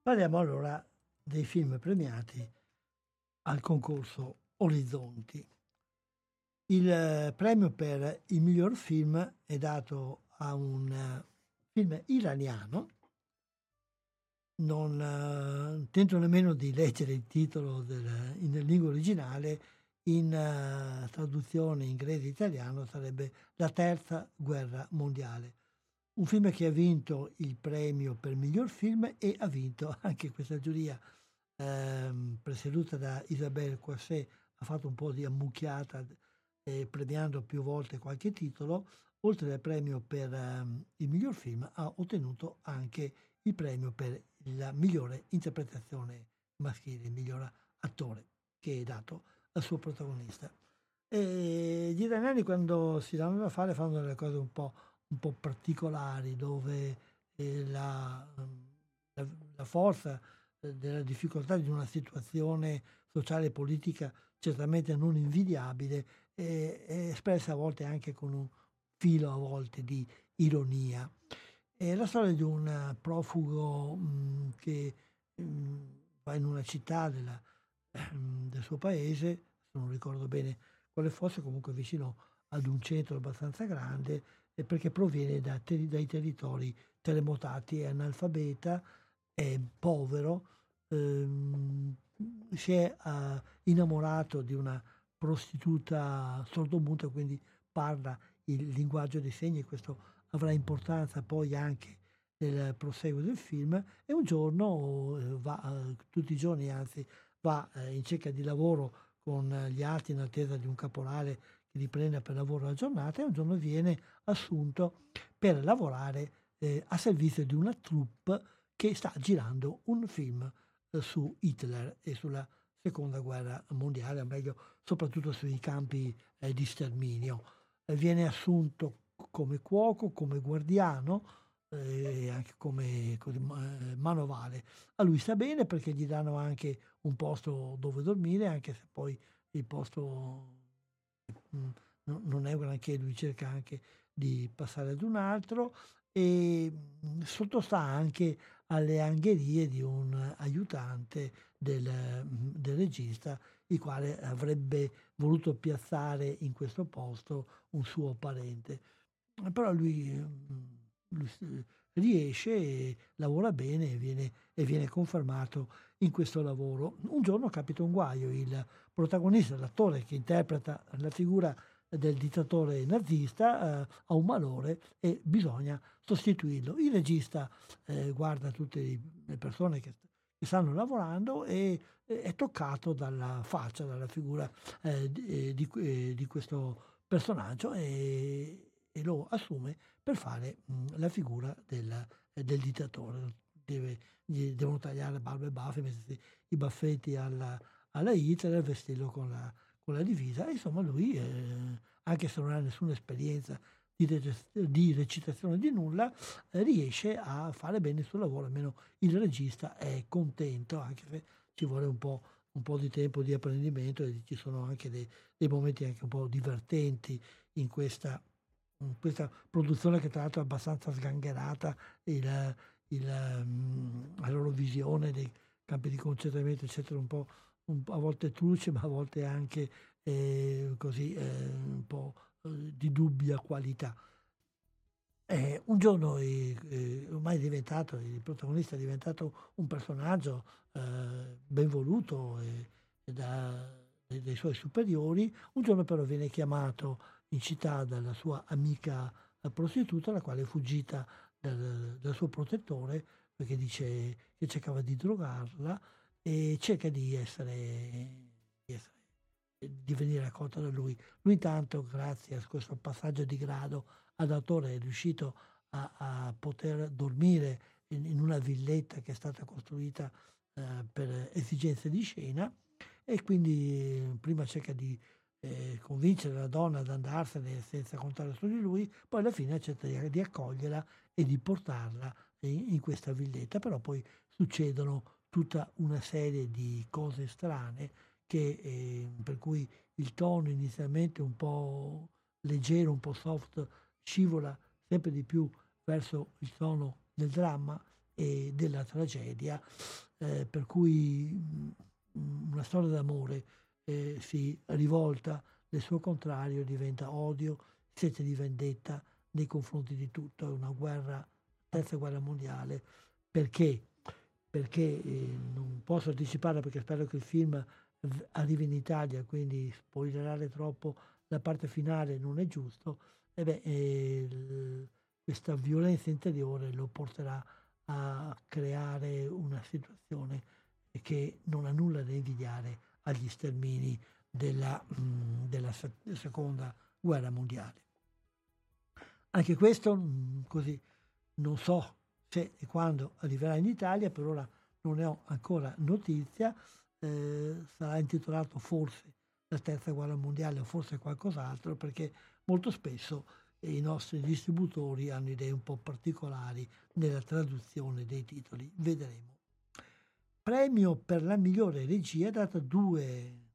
Parliamo allora dei film premiati al concorso Orizzonti. Il eh, premio per il miglior film è dato a un eh, film iraniano. Non eh, tento nemmeno di leggere il titolo del, in lingua originale, in uh, traduzione inglese-italiano sarebbe La terza guerra mondiale. Un film che ha vinto il premio per miglior film e ha vinto anche questa giuria ehm, presieduta da Isabelle Coisset, ha fatto un po' di ammucchiata eh, premiando più volte qualche titolo, oltre al premio per ehm, il miglior film ha ottenuto anche il premio per la migliore interpretazione maschile, il miglior attore che è dato al suo protagonista. E gli iraniani quando si danno da fare fanno delle cose un po', un po particolari dove eh, la, la, la, forza eh, della difficoltà di una situazione sociale e politica certamente non invidiabile è, è espressa a volte anche con un filo a volte di ironia. È la storia di un profugo mh, che mh, va in una città della, mh, del suo paese non ricordo bene quale fosse, comunque vicino ad un centro abbastanza grande, perché proviene da dai territori terremotati, è analfabeta, è povero, ehm, si è uh, innamorato di una prostituta sordomuta, quindi parla il linguaggio dei segni, questo avrà importanza poi anche nel proseguo del film, e un giorno eh, va, eh, tutti i giorni anzi, va eh, in cerca di lavoro con gli altri in attesa di un caporale che li prenda per lavoro la giornata e un giorno viene assunto per lavorare eh, a servizio di una troupe che sta girando un film eh, su Hitler e sulla seconda guerra mondiale, o meglio soprattutto sui campi eh, di sterminio. viene assunto come cuoco, come guardiano eh, e anche come, come eh, manovale. A lui sta bene perché gli danno anche un posto dove dormire, anche se poi il posto non è granché, lui cerca anche di passare ad un altro e sottostà anche alle angherie di un aiutante del, del regista, il quale avrebbe voluto piazzare in questo posto un suo parente. Però lui, lui riesce e lavora bene e viene, e viene confermato in questo lavoro. Un giorno capita un guaio, il protagonista, l'attore che interpreta la figura del dittatore nazista, eh, ha un malore e bisogna sostituirlo. Il regista eh, guarda tutte le persone che, che stanno lavorando e eh, è toccato dalla faccia, dalla figura eh, di, di, eh, di, questo personaggio e, e, lo assume per fare mh, la figura del, del dittatore. Deve devono tagliare le barbe baffe, mettersi i baffetti alla, alla Hitler e vestirlo con la, con la divisa. Insomma lui, eh, anche se non ha nessuna esperienza di, di recitazione di nulla, eh, riesce a fare bene il suo lavoro, almeno il regista è contento, anche se ci vuole un po', un po di tempo di apprendimento e ci sono anche dei, dei momenti anche un po' divertenti in questa, in questa produzione che tra l'altro è abbastanza sgangherata. Il, il, um, la loro visione dei campi di concentramento, eccetera, un po', a volte truce, ma a volte anche eh, così eh, un po' eh, di dubbia qualità. Eh, un giorno eh, ormai è diventato, il protagonista è diventato un personaggio eh, ben voluto da, dai suoi superiori, un giorno però viene chiamato in città dalla sua amica prostituta, la quale è fuggita dal, dal suo protettore perché dice che cercava di drogarla e cerca di essere, di, essere, di venire accolta da lui. Lui intanto, grazie a questo passaggio di grado ad autore, è riuscito a, a poter dormire in, in, una villetta che è stata costruita eh, per esigenze di scena e quindi prima cerca di eh, convincere la donna ad andarsene senza contare su di lui, poi alla fine accetta di, di accoglierla e di portarla in, in, questa villetta, però poi succedono tutta una serie di cose strane che, eh, per cui il tono inizialmente un po' leggero, un po' soft, scivola sempre di più verso il tono del dramma e della tragedia, eh, per cui mh, una storia d'amore eh, si rivolta il suo contrario diventa odio, sete di vendetta nei confronti di tutto, è una guerra, terza guerra mondiale, perché? Perché eh, non posso anticipare perché spero che il film arrivi in Italia, quindi spoilerare troppo la parte finale non è giusto, e beh, eh, questa violenza interiore lo porterà a creare una situazione che non ha nulla da invidiare agli stermini della, mh, della seconda guerra mondiale. Anche questo, mh, così, non so se e quando arriverà in Italia, per ora non ne ho ancora notizia, eh, sarà intitolato forse la terza guerra mondiale o forse qualcos'altro, perché molto spesso i nostri distributori hanno idee un po' particolari nella traduzione dei titoli. Vedremo. Premio per la migliore regia dato a due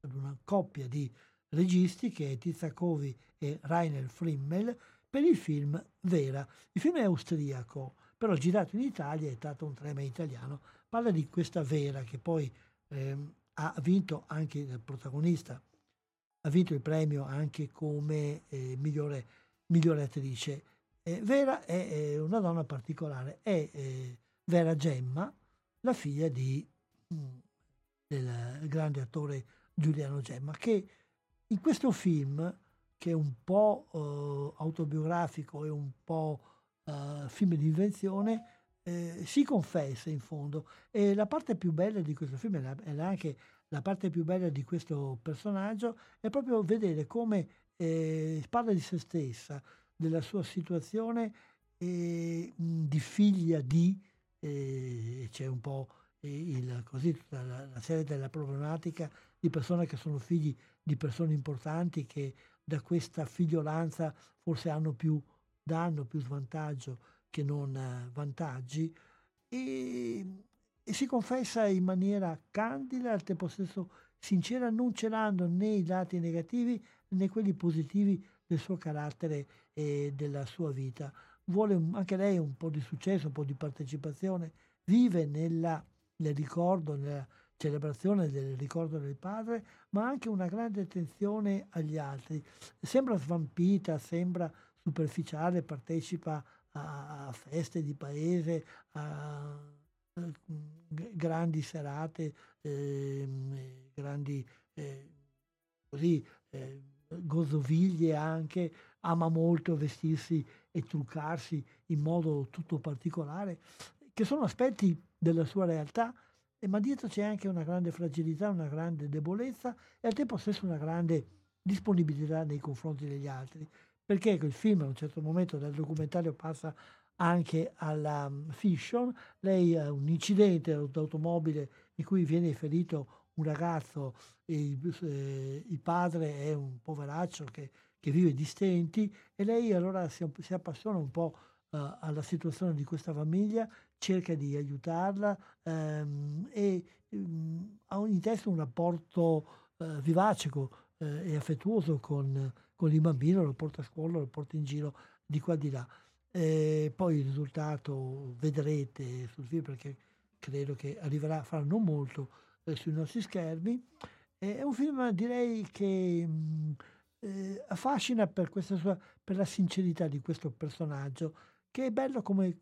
ad una coppia di registi che è Tizia Covi e Rainer Frimmel per il film Vera. Il film è austriaco, però girato in Italia è stato un trema italiano. Parla di questa Vera che poi ehm, ha vinto anche il protagonista, ha vinto il premio anche come eh, migliore, migliore, attrice. Eh, Vera è, è, una donna particolare, è eh, Vera Gemma, la figlia di, mm, del grande attore Giuliano Gemma, che in questo film, che è un po' uh, autobiografico e un po' uh, film di invenzione, eh, si confessa in fondo. E la parte più bella di questo film, ed anche la parte più bella di questo personaggio, è proprio vedere come eh, parla di se stessa, della sua situazione eh, di figlia di, eh, c'è un po' il, così, tutta la, la serie della problematica di persone che sono figli di persone importanti che da questa figliolanza forse hanno più danno, più svantaggio che non eh, vantaggi e, e, si confessa in maniera candida, al tempo stesso sincera, non celando né i lati negativi né quelli positivi del suo carattere e della sua vita. Vuole anche lei un po' di successo, un po' di partecipazione, vive nella, nel ricordo, nella celebrazione del ricordo del padre, ma anche una grande attenzione agli altri. Sembra svampita, sembra superficiale, partecipa a, a feste di paese, a, a grandi serate, eh, grandi eh, così, eh, gozoviglie anche, ama molto vestirsi e truccarsi in modo tutto particolare, che sono aspetti della sua realtà ma dietro c'è anche una grande fragilità, una grande debolezza e al tempo stesso una grande disponibilità nei confronti degli altri. Perché il film a un certo momento dal documentario passa anche alla mm, fiction, lei ha un incidente d'automobile in cui viene ferito un ragazzo, il, eh, il padre è un poveraccio che, che, vive di stenti e lei allora si, si appassiona un po' uh, alla situazione di questa famiglia cerca di aiutarla ehm, e um, ha in testa un rapporto eh, vivace eh, e affettuoso con, con, il bambino, lo porta a scuola, lo porta in giro di qua e di là. E poi il risultato vedrete sul film perché credo che arriverà fra non molto eh, sui nostri schermi. È un film direi che mh, mm, eh, affascina per, sua, per la sincerità di questo personaggio che è bello come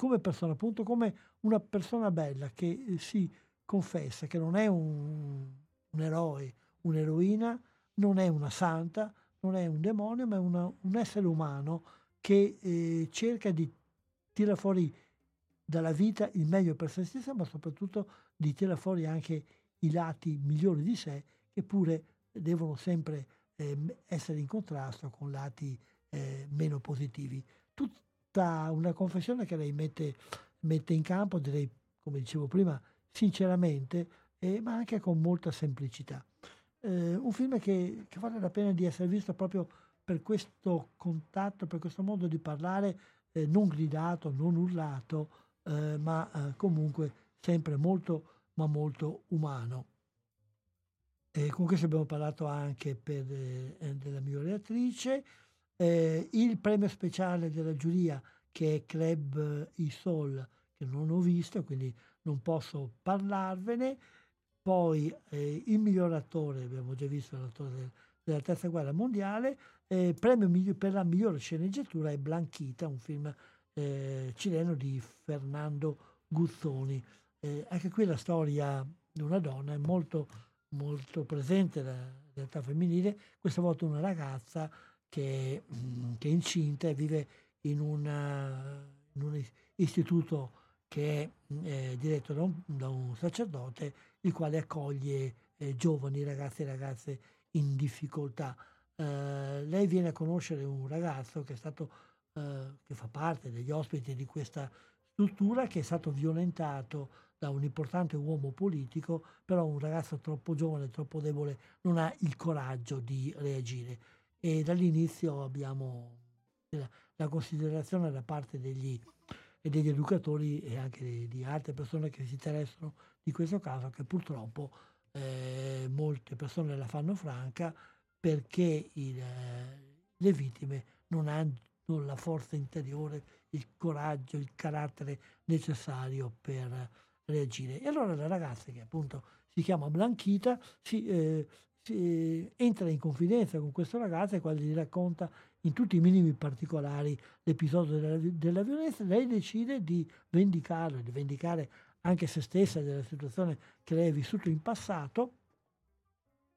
come persona, appunto come una persona bella che eh, si confessa che non è un, un eroe, un'eroina, non è una santa, non è un demonio, ma è una, un essere umano che eh, cerca di tirare fuori dalla vita il meglio per se stessa, ma soprattutto di tirare fuori anche i lati migliori di sé, che pure devono sempre eh, essere in contrasto con lati eh, meno positivi. Tut, tutta una confessione che lei mette, mette in campo, direi, come dicevo prima, sinceramente, eh, ma anche con molta semplicità. Eh, un film che, che, vale la pena di essere visto proprio per questo contatto, per questo modo di parlare, eh, non gridato, non urlato, eh, ma eh, comunque sempre molto, ma molto umano. E con questo abbiamo parlato anche per, eh, della migliore attrice eh, il premio speciale della giuria che è Club Isol, che non ho visto, quindi non posso parlarvene. poi eh, il miglior attore, abbiamo già visto l'attore del, della terza guerra mondiale, eh, premio per la migliore sceneggiatura è Blanchita, un film eh, cileno di Fernando Guzzoni. Eh, anche qui la storia di una donna è molto, molto presente nella realtà femminile, questa volta una ragazza che, mm, che è incinta e vive in, una, in un istituto che è eh, diretto da un, da un, sacerdote, il quale accoglie eh, giovani ragazzi e ragazze in difficoltà. Eh, lei viene a conoscere un ragazzo che, stato, eh, che fa parte degli ospiti di questa struttura, che è stato violentato da un importante uomo politico, però un ragazzo troppo giovane, troppo debole, non ha il coraggio di reagire. E dall'inizio abbiamo la, considerazione da parte degli, degli educatori e anche di, di, altre persone che si interessano di questo caso, che purtroppo eh, molte persone la fanno franca perché il, le vittime non hanno la forza interiore, il coraggio, il carattere necessario per reagire. E allora la ragazza, che appunto si chiama Blanchita, si, eh, si entra in confidenza con questo ragazzo e quando gli racconta in tutti i minimi particolari l'episodio della, della violenza, lei decide di vendicarlo, di vendicare anche se stessa della situazione che lei ha vissuto in passato,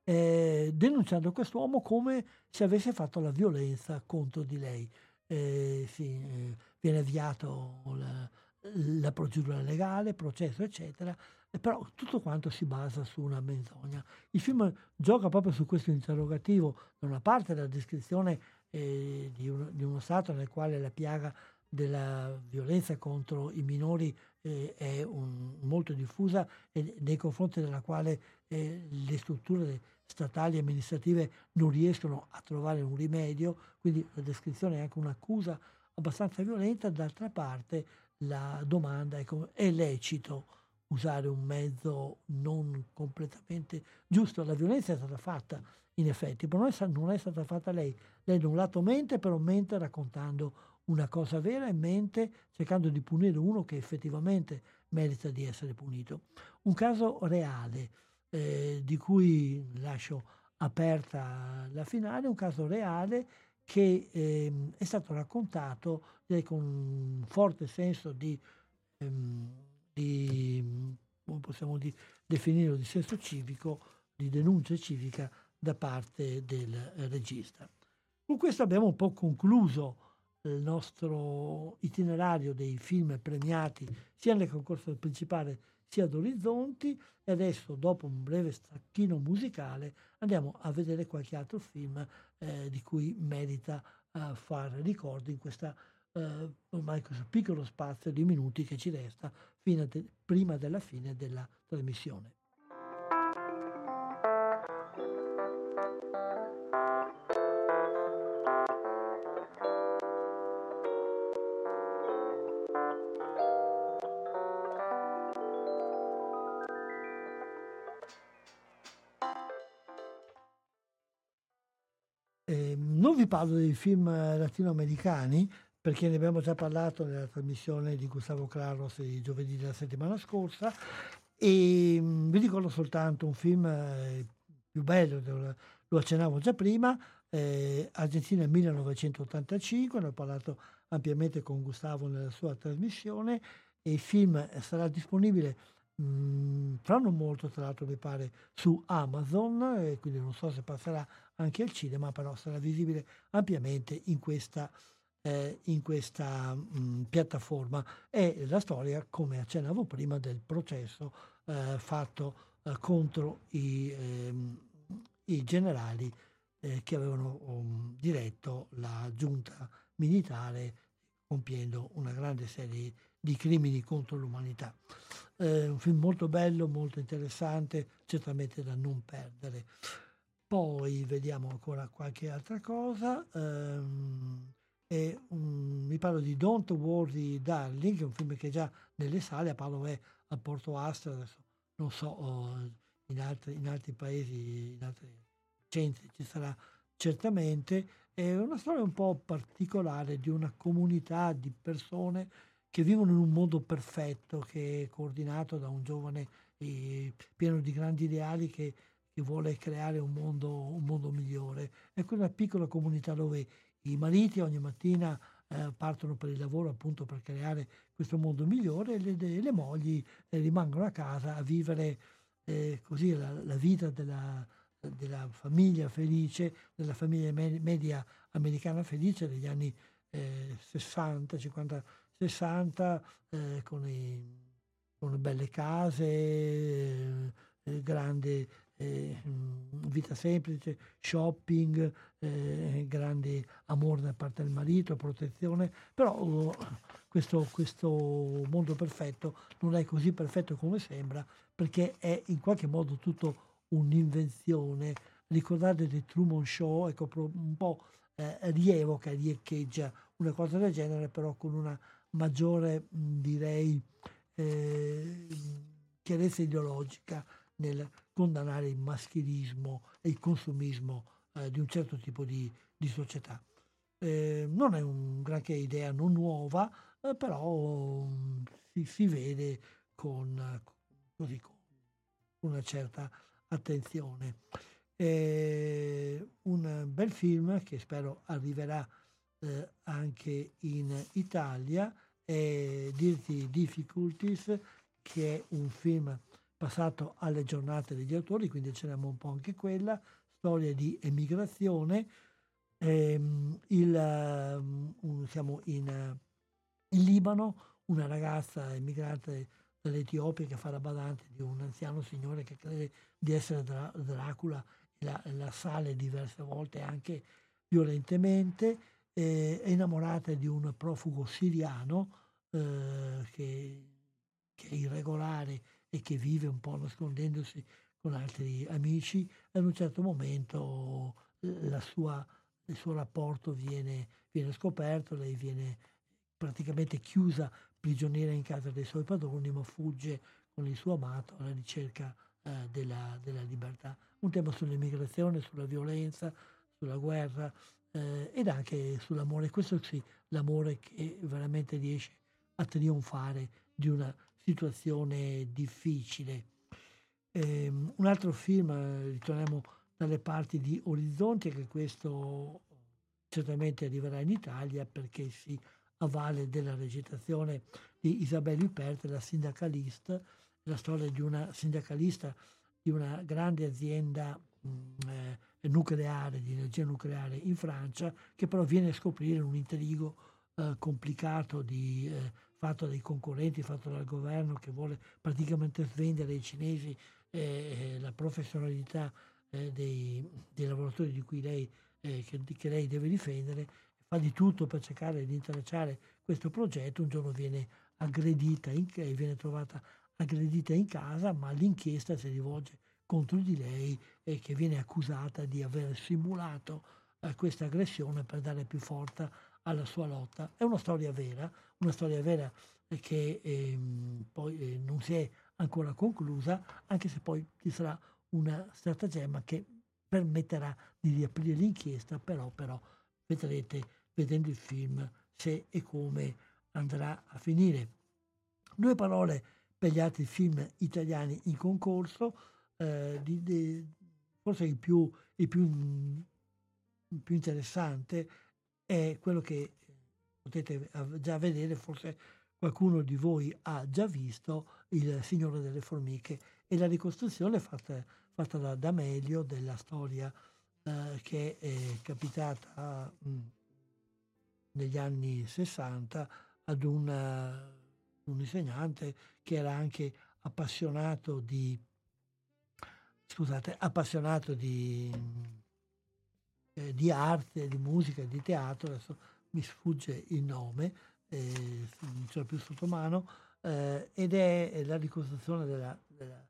eh, denunciando quest'uomo come se avesse fatto la violenza contro di lei. Eh, sì, eh, viene avviato la, la procedura legale, processo, eccetera, però tutto quanto si basa su una menzogna. Il film gioca proprio su questo interrogativo, da una parte la descrizione eh, di, un, di, uno Stato nel quale la piaga della violenza contro i minori eh, è un, molto diffusa e nei confronti della quale eh, le strutture statali e amministrative non riescono a trovare un rimedio, quindi la descrizione è anche un'accusa abbastanza violenta, d'altra parte la domanda è, come, è lecito usare un mezzo non completamente giusto. La violenza è stata fatta in effetti, però non è stata fatta lei. Lei da un lato mente, però mente raccontando una cosa vera e mente cercando di punire uno che effettivamente merita di essere punito. Un caso reale eh, di cui lascio aperta la finale, un caso reale che eh, è stato raccontato direi, con un forte senso di, ehm, di come possiamo di, definirlo, di senso civico, di denuncia civica da parte del regista. Con questo abbiamo un po' concluso il nostro itinerario dei film premiati sia nel concorso principale sia ad Orizzonti e adesso dopo un breve stacchino musicale andiamo a vedere qualche altro film eh, di cui merita eh, fare ricordo in questa eh, ormai questo piccolo spazio di minuti che ci resta de- prima della fine della trasmissione. Parlo dei film latinoamericani perché ne abbiamo già parlato nella trasmissione di Gustavo Claros di giovedì della settimana scorsa. E mm, vi ricordo soltanto un film eh, più bello, lo accennavo già prima, eh, Argentina 1985, ne ho parlato ampiamente con Gustavo nella sua trasmissione. E il film sarà disponibile mh, mm, fra non molto, tra l'altro mi pare, su Amazon, e quindi non so se passerà anche al cinema, però sarà visibile ampiamente in questa, eh, in questa mh, mm, piattaforma. È la storia, come accennavo prima, del processo eh, fatto eh, contro i, ehm, i generali eh, che avevano um, diretto la giunta militare compiendo una grande serie di crimini contro l'umanità. Eh, un film molto bello, molto interessante, certamente da non perdere. Poi vediamo ancora qualche altra cosa. Um, mi parlo di Don't Worry Darling, un film che è già nelle sale, a Paolo è a Porto Astra, adesso non so, oh, in, altri, in altri paesi, in altri centri ci sarà certamente. È una storia un po' particolare di una comunità di persone che vivono in un mondo perfetto, che è coordinato da un giovane e pieno di grandi ideali che, che vuole creare un mondo, un mondo migliore. È quella piccola comunità dove i mariti ogni mattina eh, partono per il lavoro appunto per creare questo mondo migliore e le, le mogli eh, rimangono a casa a vivere eh, così la, la vita della, della, famiglia felice, della famiglia media americana felice degli anni 60, 50, 60 con, i, con belle case, eh, grande eh, vita semplice, shopping, eh, grande amore da parte del marito, protezione, però uh, questo, questo mondo perfetto non è così perfetto come sembra perché è in qualche modo tutto un'invenzione. Ricordate The Truman Show, ecco, un po' eh, rievoca, riecheggia una cosa del genere, però con una maggiore, direi, eh, chiarezza ideologica nel condannare il maschilismo e il consumismo eh, di un certo tipo di, di società. Eh, non è un granché idea non nuova, eh, però si, si, vede con, così, con una certa attenzione. un bel film che spero arriverà eh, anche in Italia è Dirty Difficulties, che è un film passato alle giornate degli autori, quindi c'era un po' anche quella, storia di emigrazione. Ehm, il, um, siamo in, in, Libano, una ragazza emigrata dall'Etiopia che fa la badante di un anziano signore che crede di essere Dra- Dracula e la, la sale diverse volte anche violentemente, eh, è innamorata di un profugo siriano eh, che, che è irregolare e che vive un po' nascondendosi con altri amici, ad un certo momento sua, il suo rapporto viene, viene, scoperto, lei viene praticamente chiusa prigioniera in casa dei suoi padroni, ma fugge con il suo amato alla ricerca eh, della, della, libertà. Un tema sull'immigrazione, sulla violenza, sulla guerra eh, ed anche sull'amore. Questo sì, l'amore che veramente riesce a trionfare di una situazione difficile. Eh, un altro film, ritorniamo dalle parti di Orizzonti, che questo certamente arriverà in Italia perché si avvale della recitazione di Isabelle Huppert, la sindacalista, la storia di una sindacalista di una grande azienda mh, eh, nucleare, di energia nucleare in Francia, che però viene a scoprire un intrigo eh, complicato di eh, fatto dai concorrenti, fatto dal governo che vuole praticamente svendere ai cinesi eh, la professionalità eh, dei, dei, lavoratori di cui lei, eh, che, che, lei deve difendere, fa di tutto per cercare di intralciare questo progetto, un giorno viene aggredita, in, viene trovata aggredita in casa, ma l'inchiesta si rivolge contro di lei e che viene accusata di aver simulato eh, questa aggressione per dare più forza alla sua lotta. È una storia vera, una storia vera che ehm, poi eh, non si è ancora conclusa, anche se poi ci sarà una stratagemma che permetterà di riaprire l'inchiesta, però, però vedrete vedendo il film se e come andrà a finire. Due parole per gli altri film italiani in concorso, eh, di, di, forse il più, il più, il più interessante è quello che potete già vedere, forse qualcuno di voi ha già visto, Il Signore delle Formiche e la ricostruzione fatta, fatta da D'Amelio della storia eh, che è capitata mh, mm, negli anni 60 ad una, un insegnante che era anche appassionato di scusate, appassionato di, eh, di arte, di musica, di teatro, adesso mi sfugge il nome, eh, non ce l'ho più sotto mano, eh, ed è la ricostruzione della, della,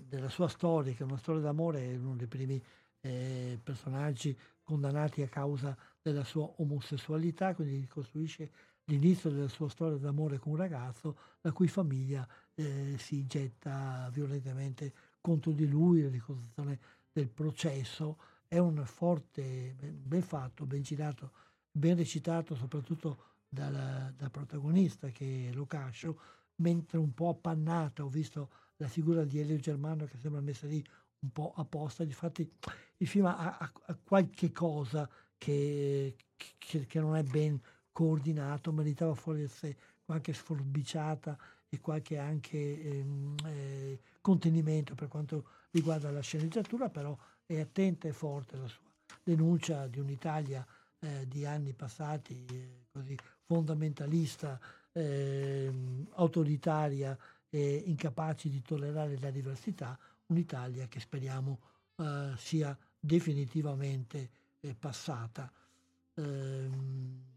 della, sua storia, che è una storia d'amore, è uno dei primi eh, personaggi condannati a causa della sua omosessualità, quindi ricostruisce l'inizio della sua storia d'amore con un ragazzo la cui famiglia eh, si getta violentemente contro di lui, la ricostruzione del processo, è un forte, ben fatto, ben girato ben recitato soprattutto dal, dal protagonista che è Locascio, mentre un po' appannata ho visto la figura di Elio Germano che sembra messa lì un po' apposta. Difatti il film ha, ha, ha qualche cosa che, che, che, non è ben coordinato, meritava fuori sé qualche sforbiciata e qualche anche ehm, eh, contenimento per quanto riguarda la sceneggiatura, però è attenta e forte la sua denuncia di un'Italia eh, di anni passati eh, così fondamentalista, ehm, autoritaria e incapaci di tollerare la diversità, un'Italia che speriamo eh, sia definitivamente eh, passata. Ehm,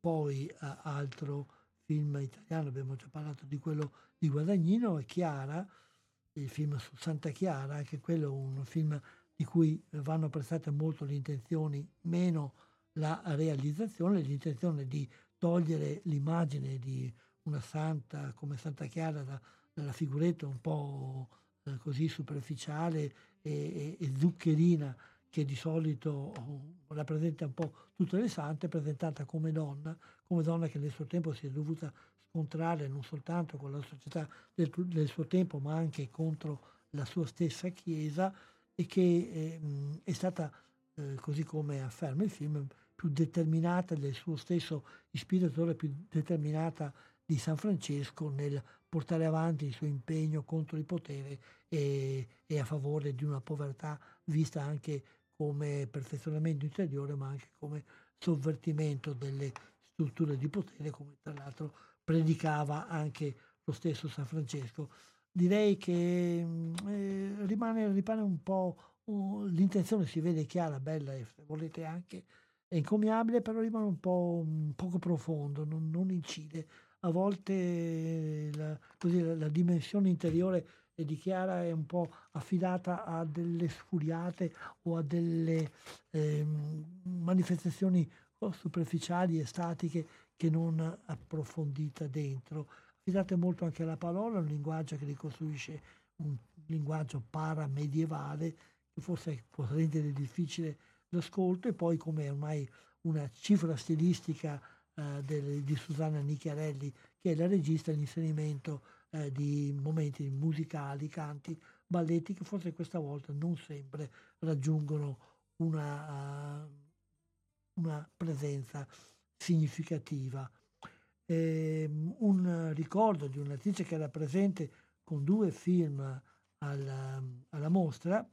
poi altro film italiano, abbiamo già parlato di quello di Guadagnino, e Chiara, il film su Santa Chiara, anche quello è un film di cui vanno apprezzate molto le intenzioni, meno la realizzazione, l'intenzione di togliere l'immagine di una santa come Santa Chiara da, dalla figuretta un po' eh, così superficiale e, e, e, zuccherina che di solito oh, rappresenta un po' tutte le sante, presentata come donna, come donna che nel suo tempo si è dovuta scontrare non soltanto con la società del, del suo tempo, ma anche contro la sua stessa Chiesa e che eh, è stata, eh, così come afferma il film, più determinata del suo stesso ispiratore, più determinata di San Francesco nel portare avanti il suo impegno contro il potere e, e, a favore di una povertà vista anche come perfezionamento interiore, ma anche come sovvertimento delle strutture di potere, come tra l'altro predicava anche lo stesso San Francesco. Direi che mm, eh, rimane, rimane, un po' uh, l'intenzione si vede chiara, bella e se volete anche è incommiabile, però rimane un po' un poco profondo, non, non incide. A volte la, così, la, la dimensione interiore di Chiara è un po' affidata a delle sfuriate o a delle eh, manifestazioni superficiali e statiche che non approfondita dentro. Affidate molto anche alla parola, un linguaggio che ricostruisce un linguaggio paramedievale che forse può rendere difficile l'ascolto e poi come ormai una cifra stilistica eh, del, di Susanna Nicchiarelli che è la regista l'inserimento eh, di momenti musicali, canti, balletti che forse questa volta non sempre raggiungono una, uh, una presenza significativa. Eh, un ricordo di un'attrice che era presente con due film alla, alla mostra,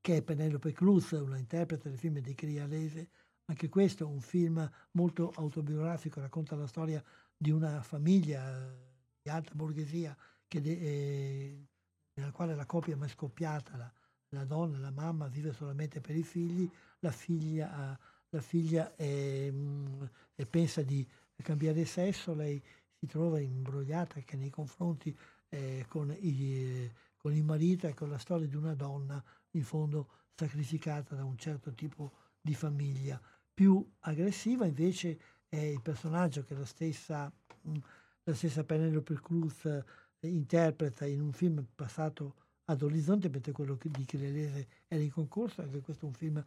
che è Penelope Cruz, una interprete del film di Crialese. Anche questo è un film molto autobiografico, racconta la storia di una famiglia di alta borghesia de, eh, nella quale la coppia è scoppiata, la, la, donna, la mamma vive solamente per i figli, la figlia, la figlia è, mm, pensa di cambiare sesso, lei si trova imbrogliata anche nei confronti eh, con, i, con il marito e con la storia di una donna in fondo sacrificata da un certo tipo di famiglia. Più aggressiva invece è il personaggio che la stessa, la stessa Penelope Cruz eh, interpreta in un film passato ad Orizzonte, mentre quello di Chirelese era in concorso, anche questo è un film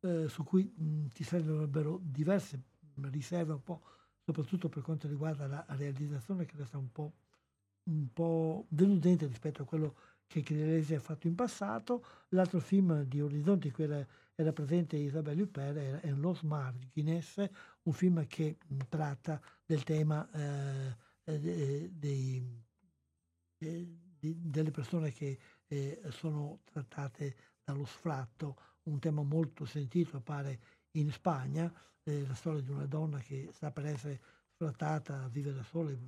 eh, su cui mh, ti servirebbero diverse riserve un po', soprattutto per quanto riguarda la realizzazione che resta un po', un po deludente rispetto a quello che Chirelesi ha fatto in passato. L'altro film di Orizzonti in cui era, era presente Isabelle Huppert è Los Margines, un film che tratta del tema eh, eh, dei, eh, di, delle persone che eh, sono trattate dallo sfratto, un tema molto sentito pare in Spagna, eh, la storia di una donna che sta per essere sfrattata, vive da sola, il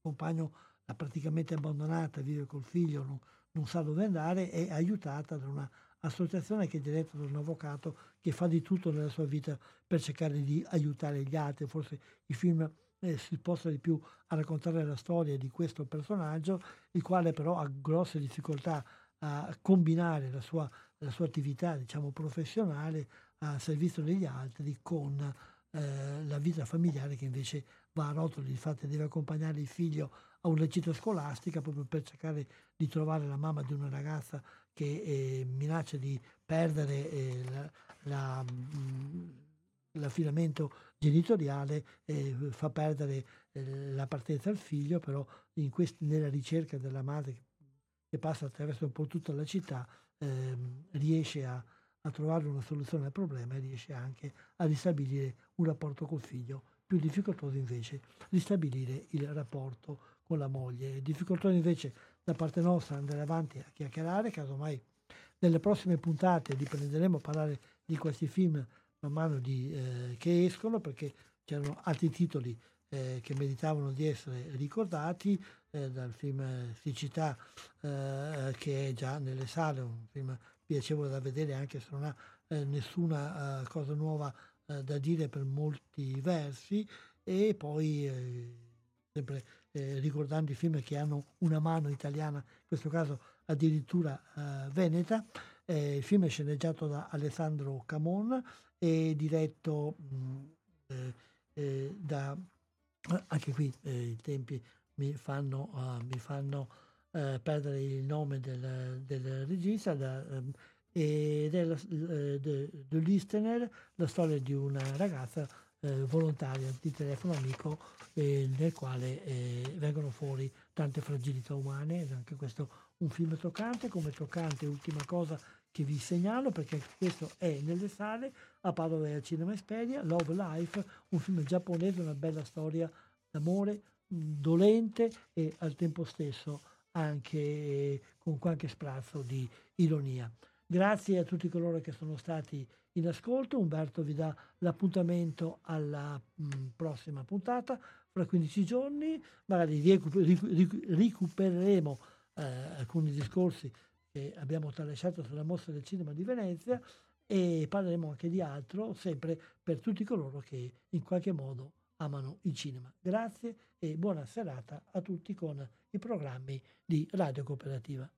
compagno l'ha praticamente abbandonata, vive col figlio, non, non sa dove andare, è aiutata da un'associazione che è diretta da un avvocato che fa di tutto nella sua vita per cercare di aiutare gli altri. Forse il film eh, si sposta di più a raccontare la storia di questo personaggio, il quale però ha grosse difficoltà a combinare la sua, la sua attività diciamo, professionale a servizio degli altri con eh, la vita familiare che invece va a rotoli, infatti deve accompagnare il figlio a una gita scolastica proprio per cercare di trovare la mamma di una ragazza che eh, minaccia di perdere eh, la, la, mm, l'affidamento genitoriale, eh, fa perdere eh, la partenza al figlio, però quest- nella ricerca della madre che passa attraverso un po' tutta la città, ehm, riesce a, a, trovare una soluzione al problema e riesce anche a ristabilire un rapporto col figlio. Più difficoltoso invece ristabilire il rapporto con la moglie. Difficoltoso invece da parte nostra andare avanti a chiacchierare, casomai nelle prossime puntate riprenderemo a parlare di questi film man mano di, eh, che escono perché c'erano altri titoli eh, che meritavano di essere ricordati eh, dal film Siccità eh, che è già nelle sale, un film piacevole da vedere anche se non ha eh, nessuna eh, cosa nuova da dire per molti versi e poi sempre ricordando i film che hanno una mano italiana, in questo caso addirittura veneta. il film è sceneggiato da Alessandro Camon e diretto mh, eh, da anche qui eh, i tempi mi fanno, uh, mi fanno uh, perdere il nome del, del regista da, um, ed è The Listener, la storia di una ragazza eh, volontaria di telefono amico eh, nel quale eh, vengono fuori tante fragilità umane ed anche questo un film toccante come toccante ultima cosa che vi segnalo perché questo è nelle sale a Padova e al Cinema Esperia, Love Life, un film giapponese, una bella storia d'amore, dolente e al tempo stesso anche con qualche sprazzo di ironia. Grazie a tutti coloro che sono stati in ascolto. Umberto vi dà l'appuntamento alla mh, prossima puntata fra 15 giorni. Magari recupereremo eh, alcuni discorsi che abbiamo tralasciato sulla mostra del cinema di Venezia e parleremo anche di altro, sempre per tutti coloro che in qualche modo amano il cinema. Grazie e buona serata a tutti con i programmi di Radio Cooperativa.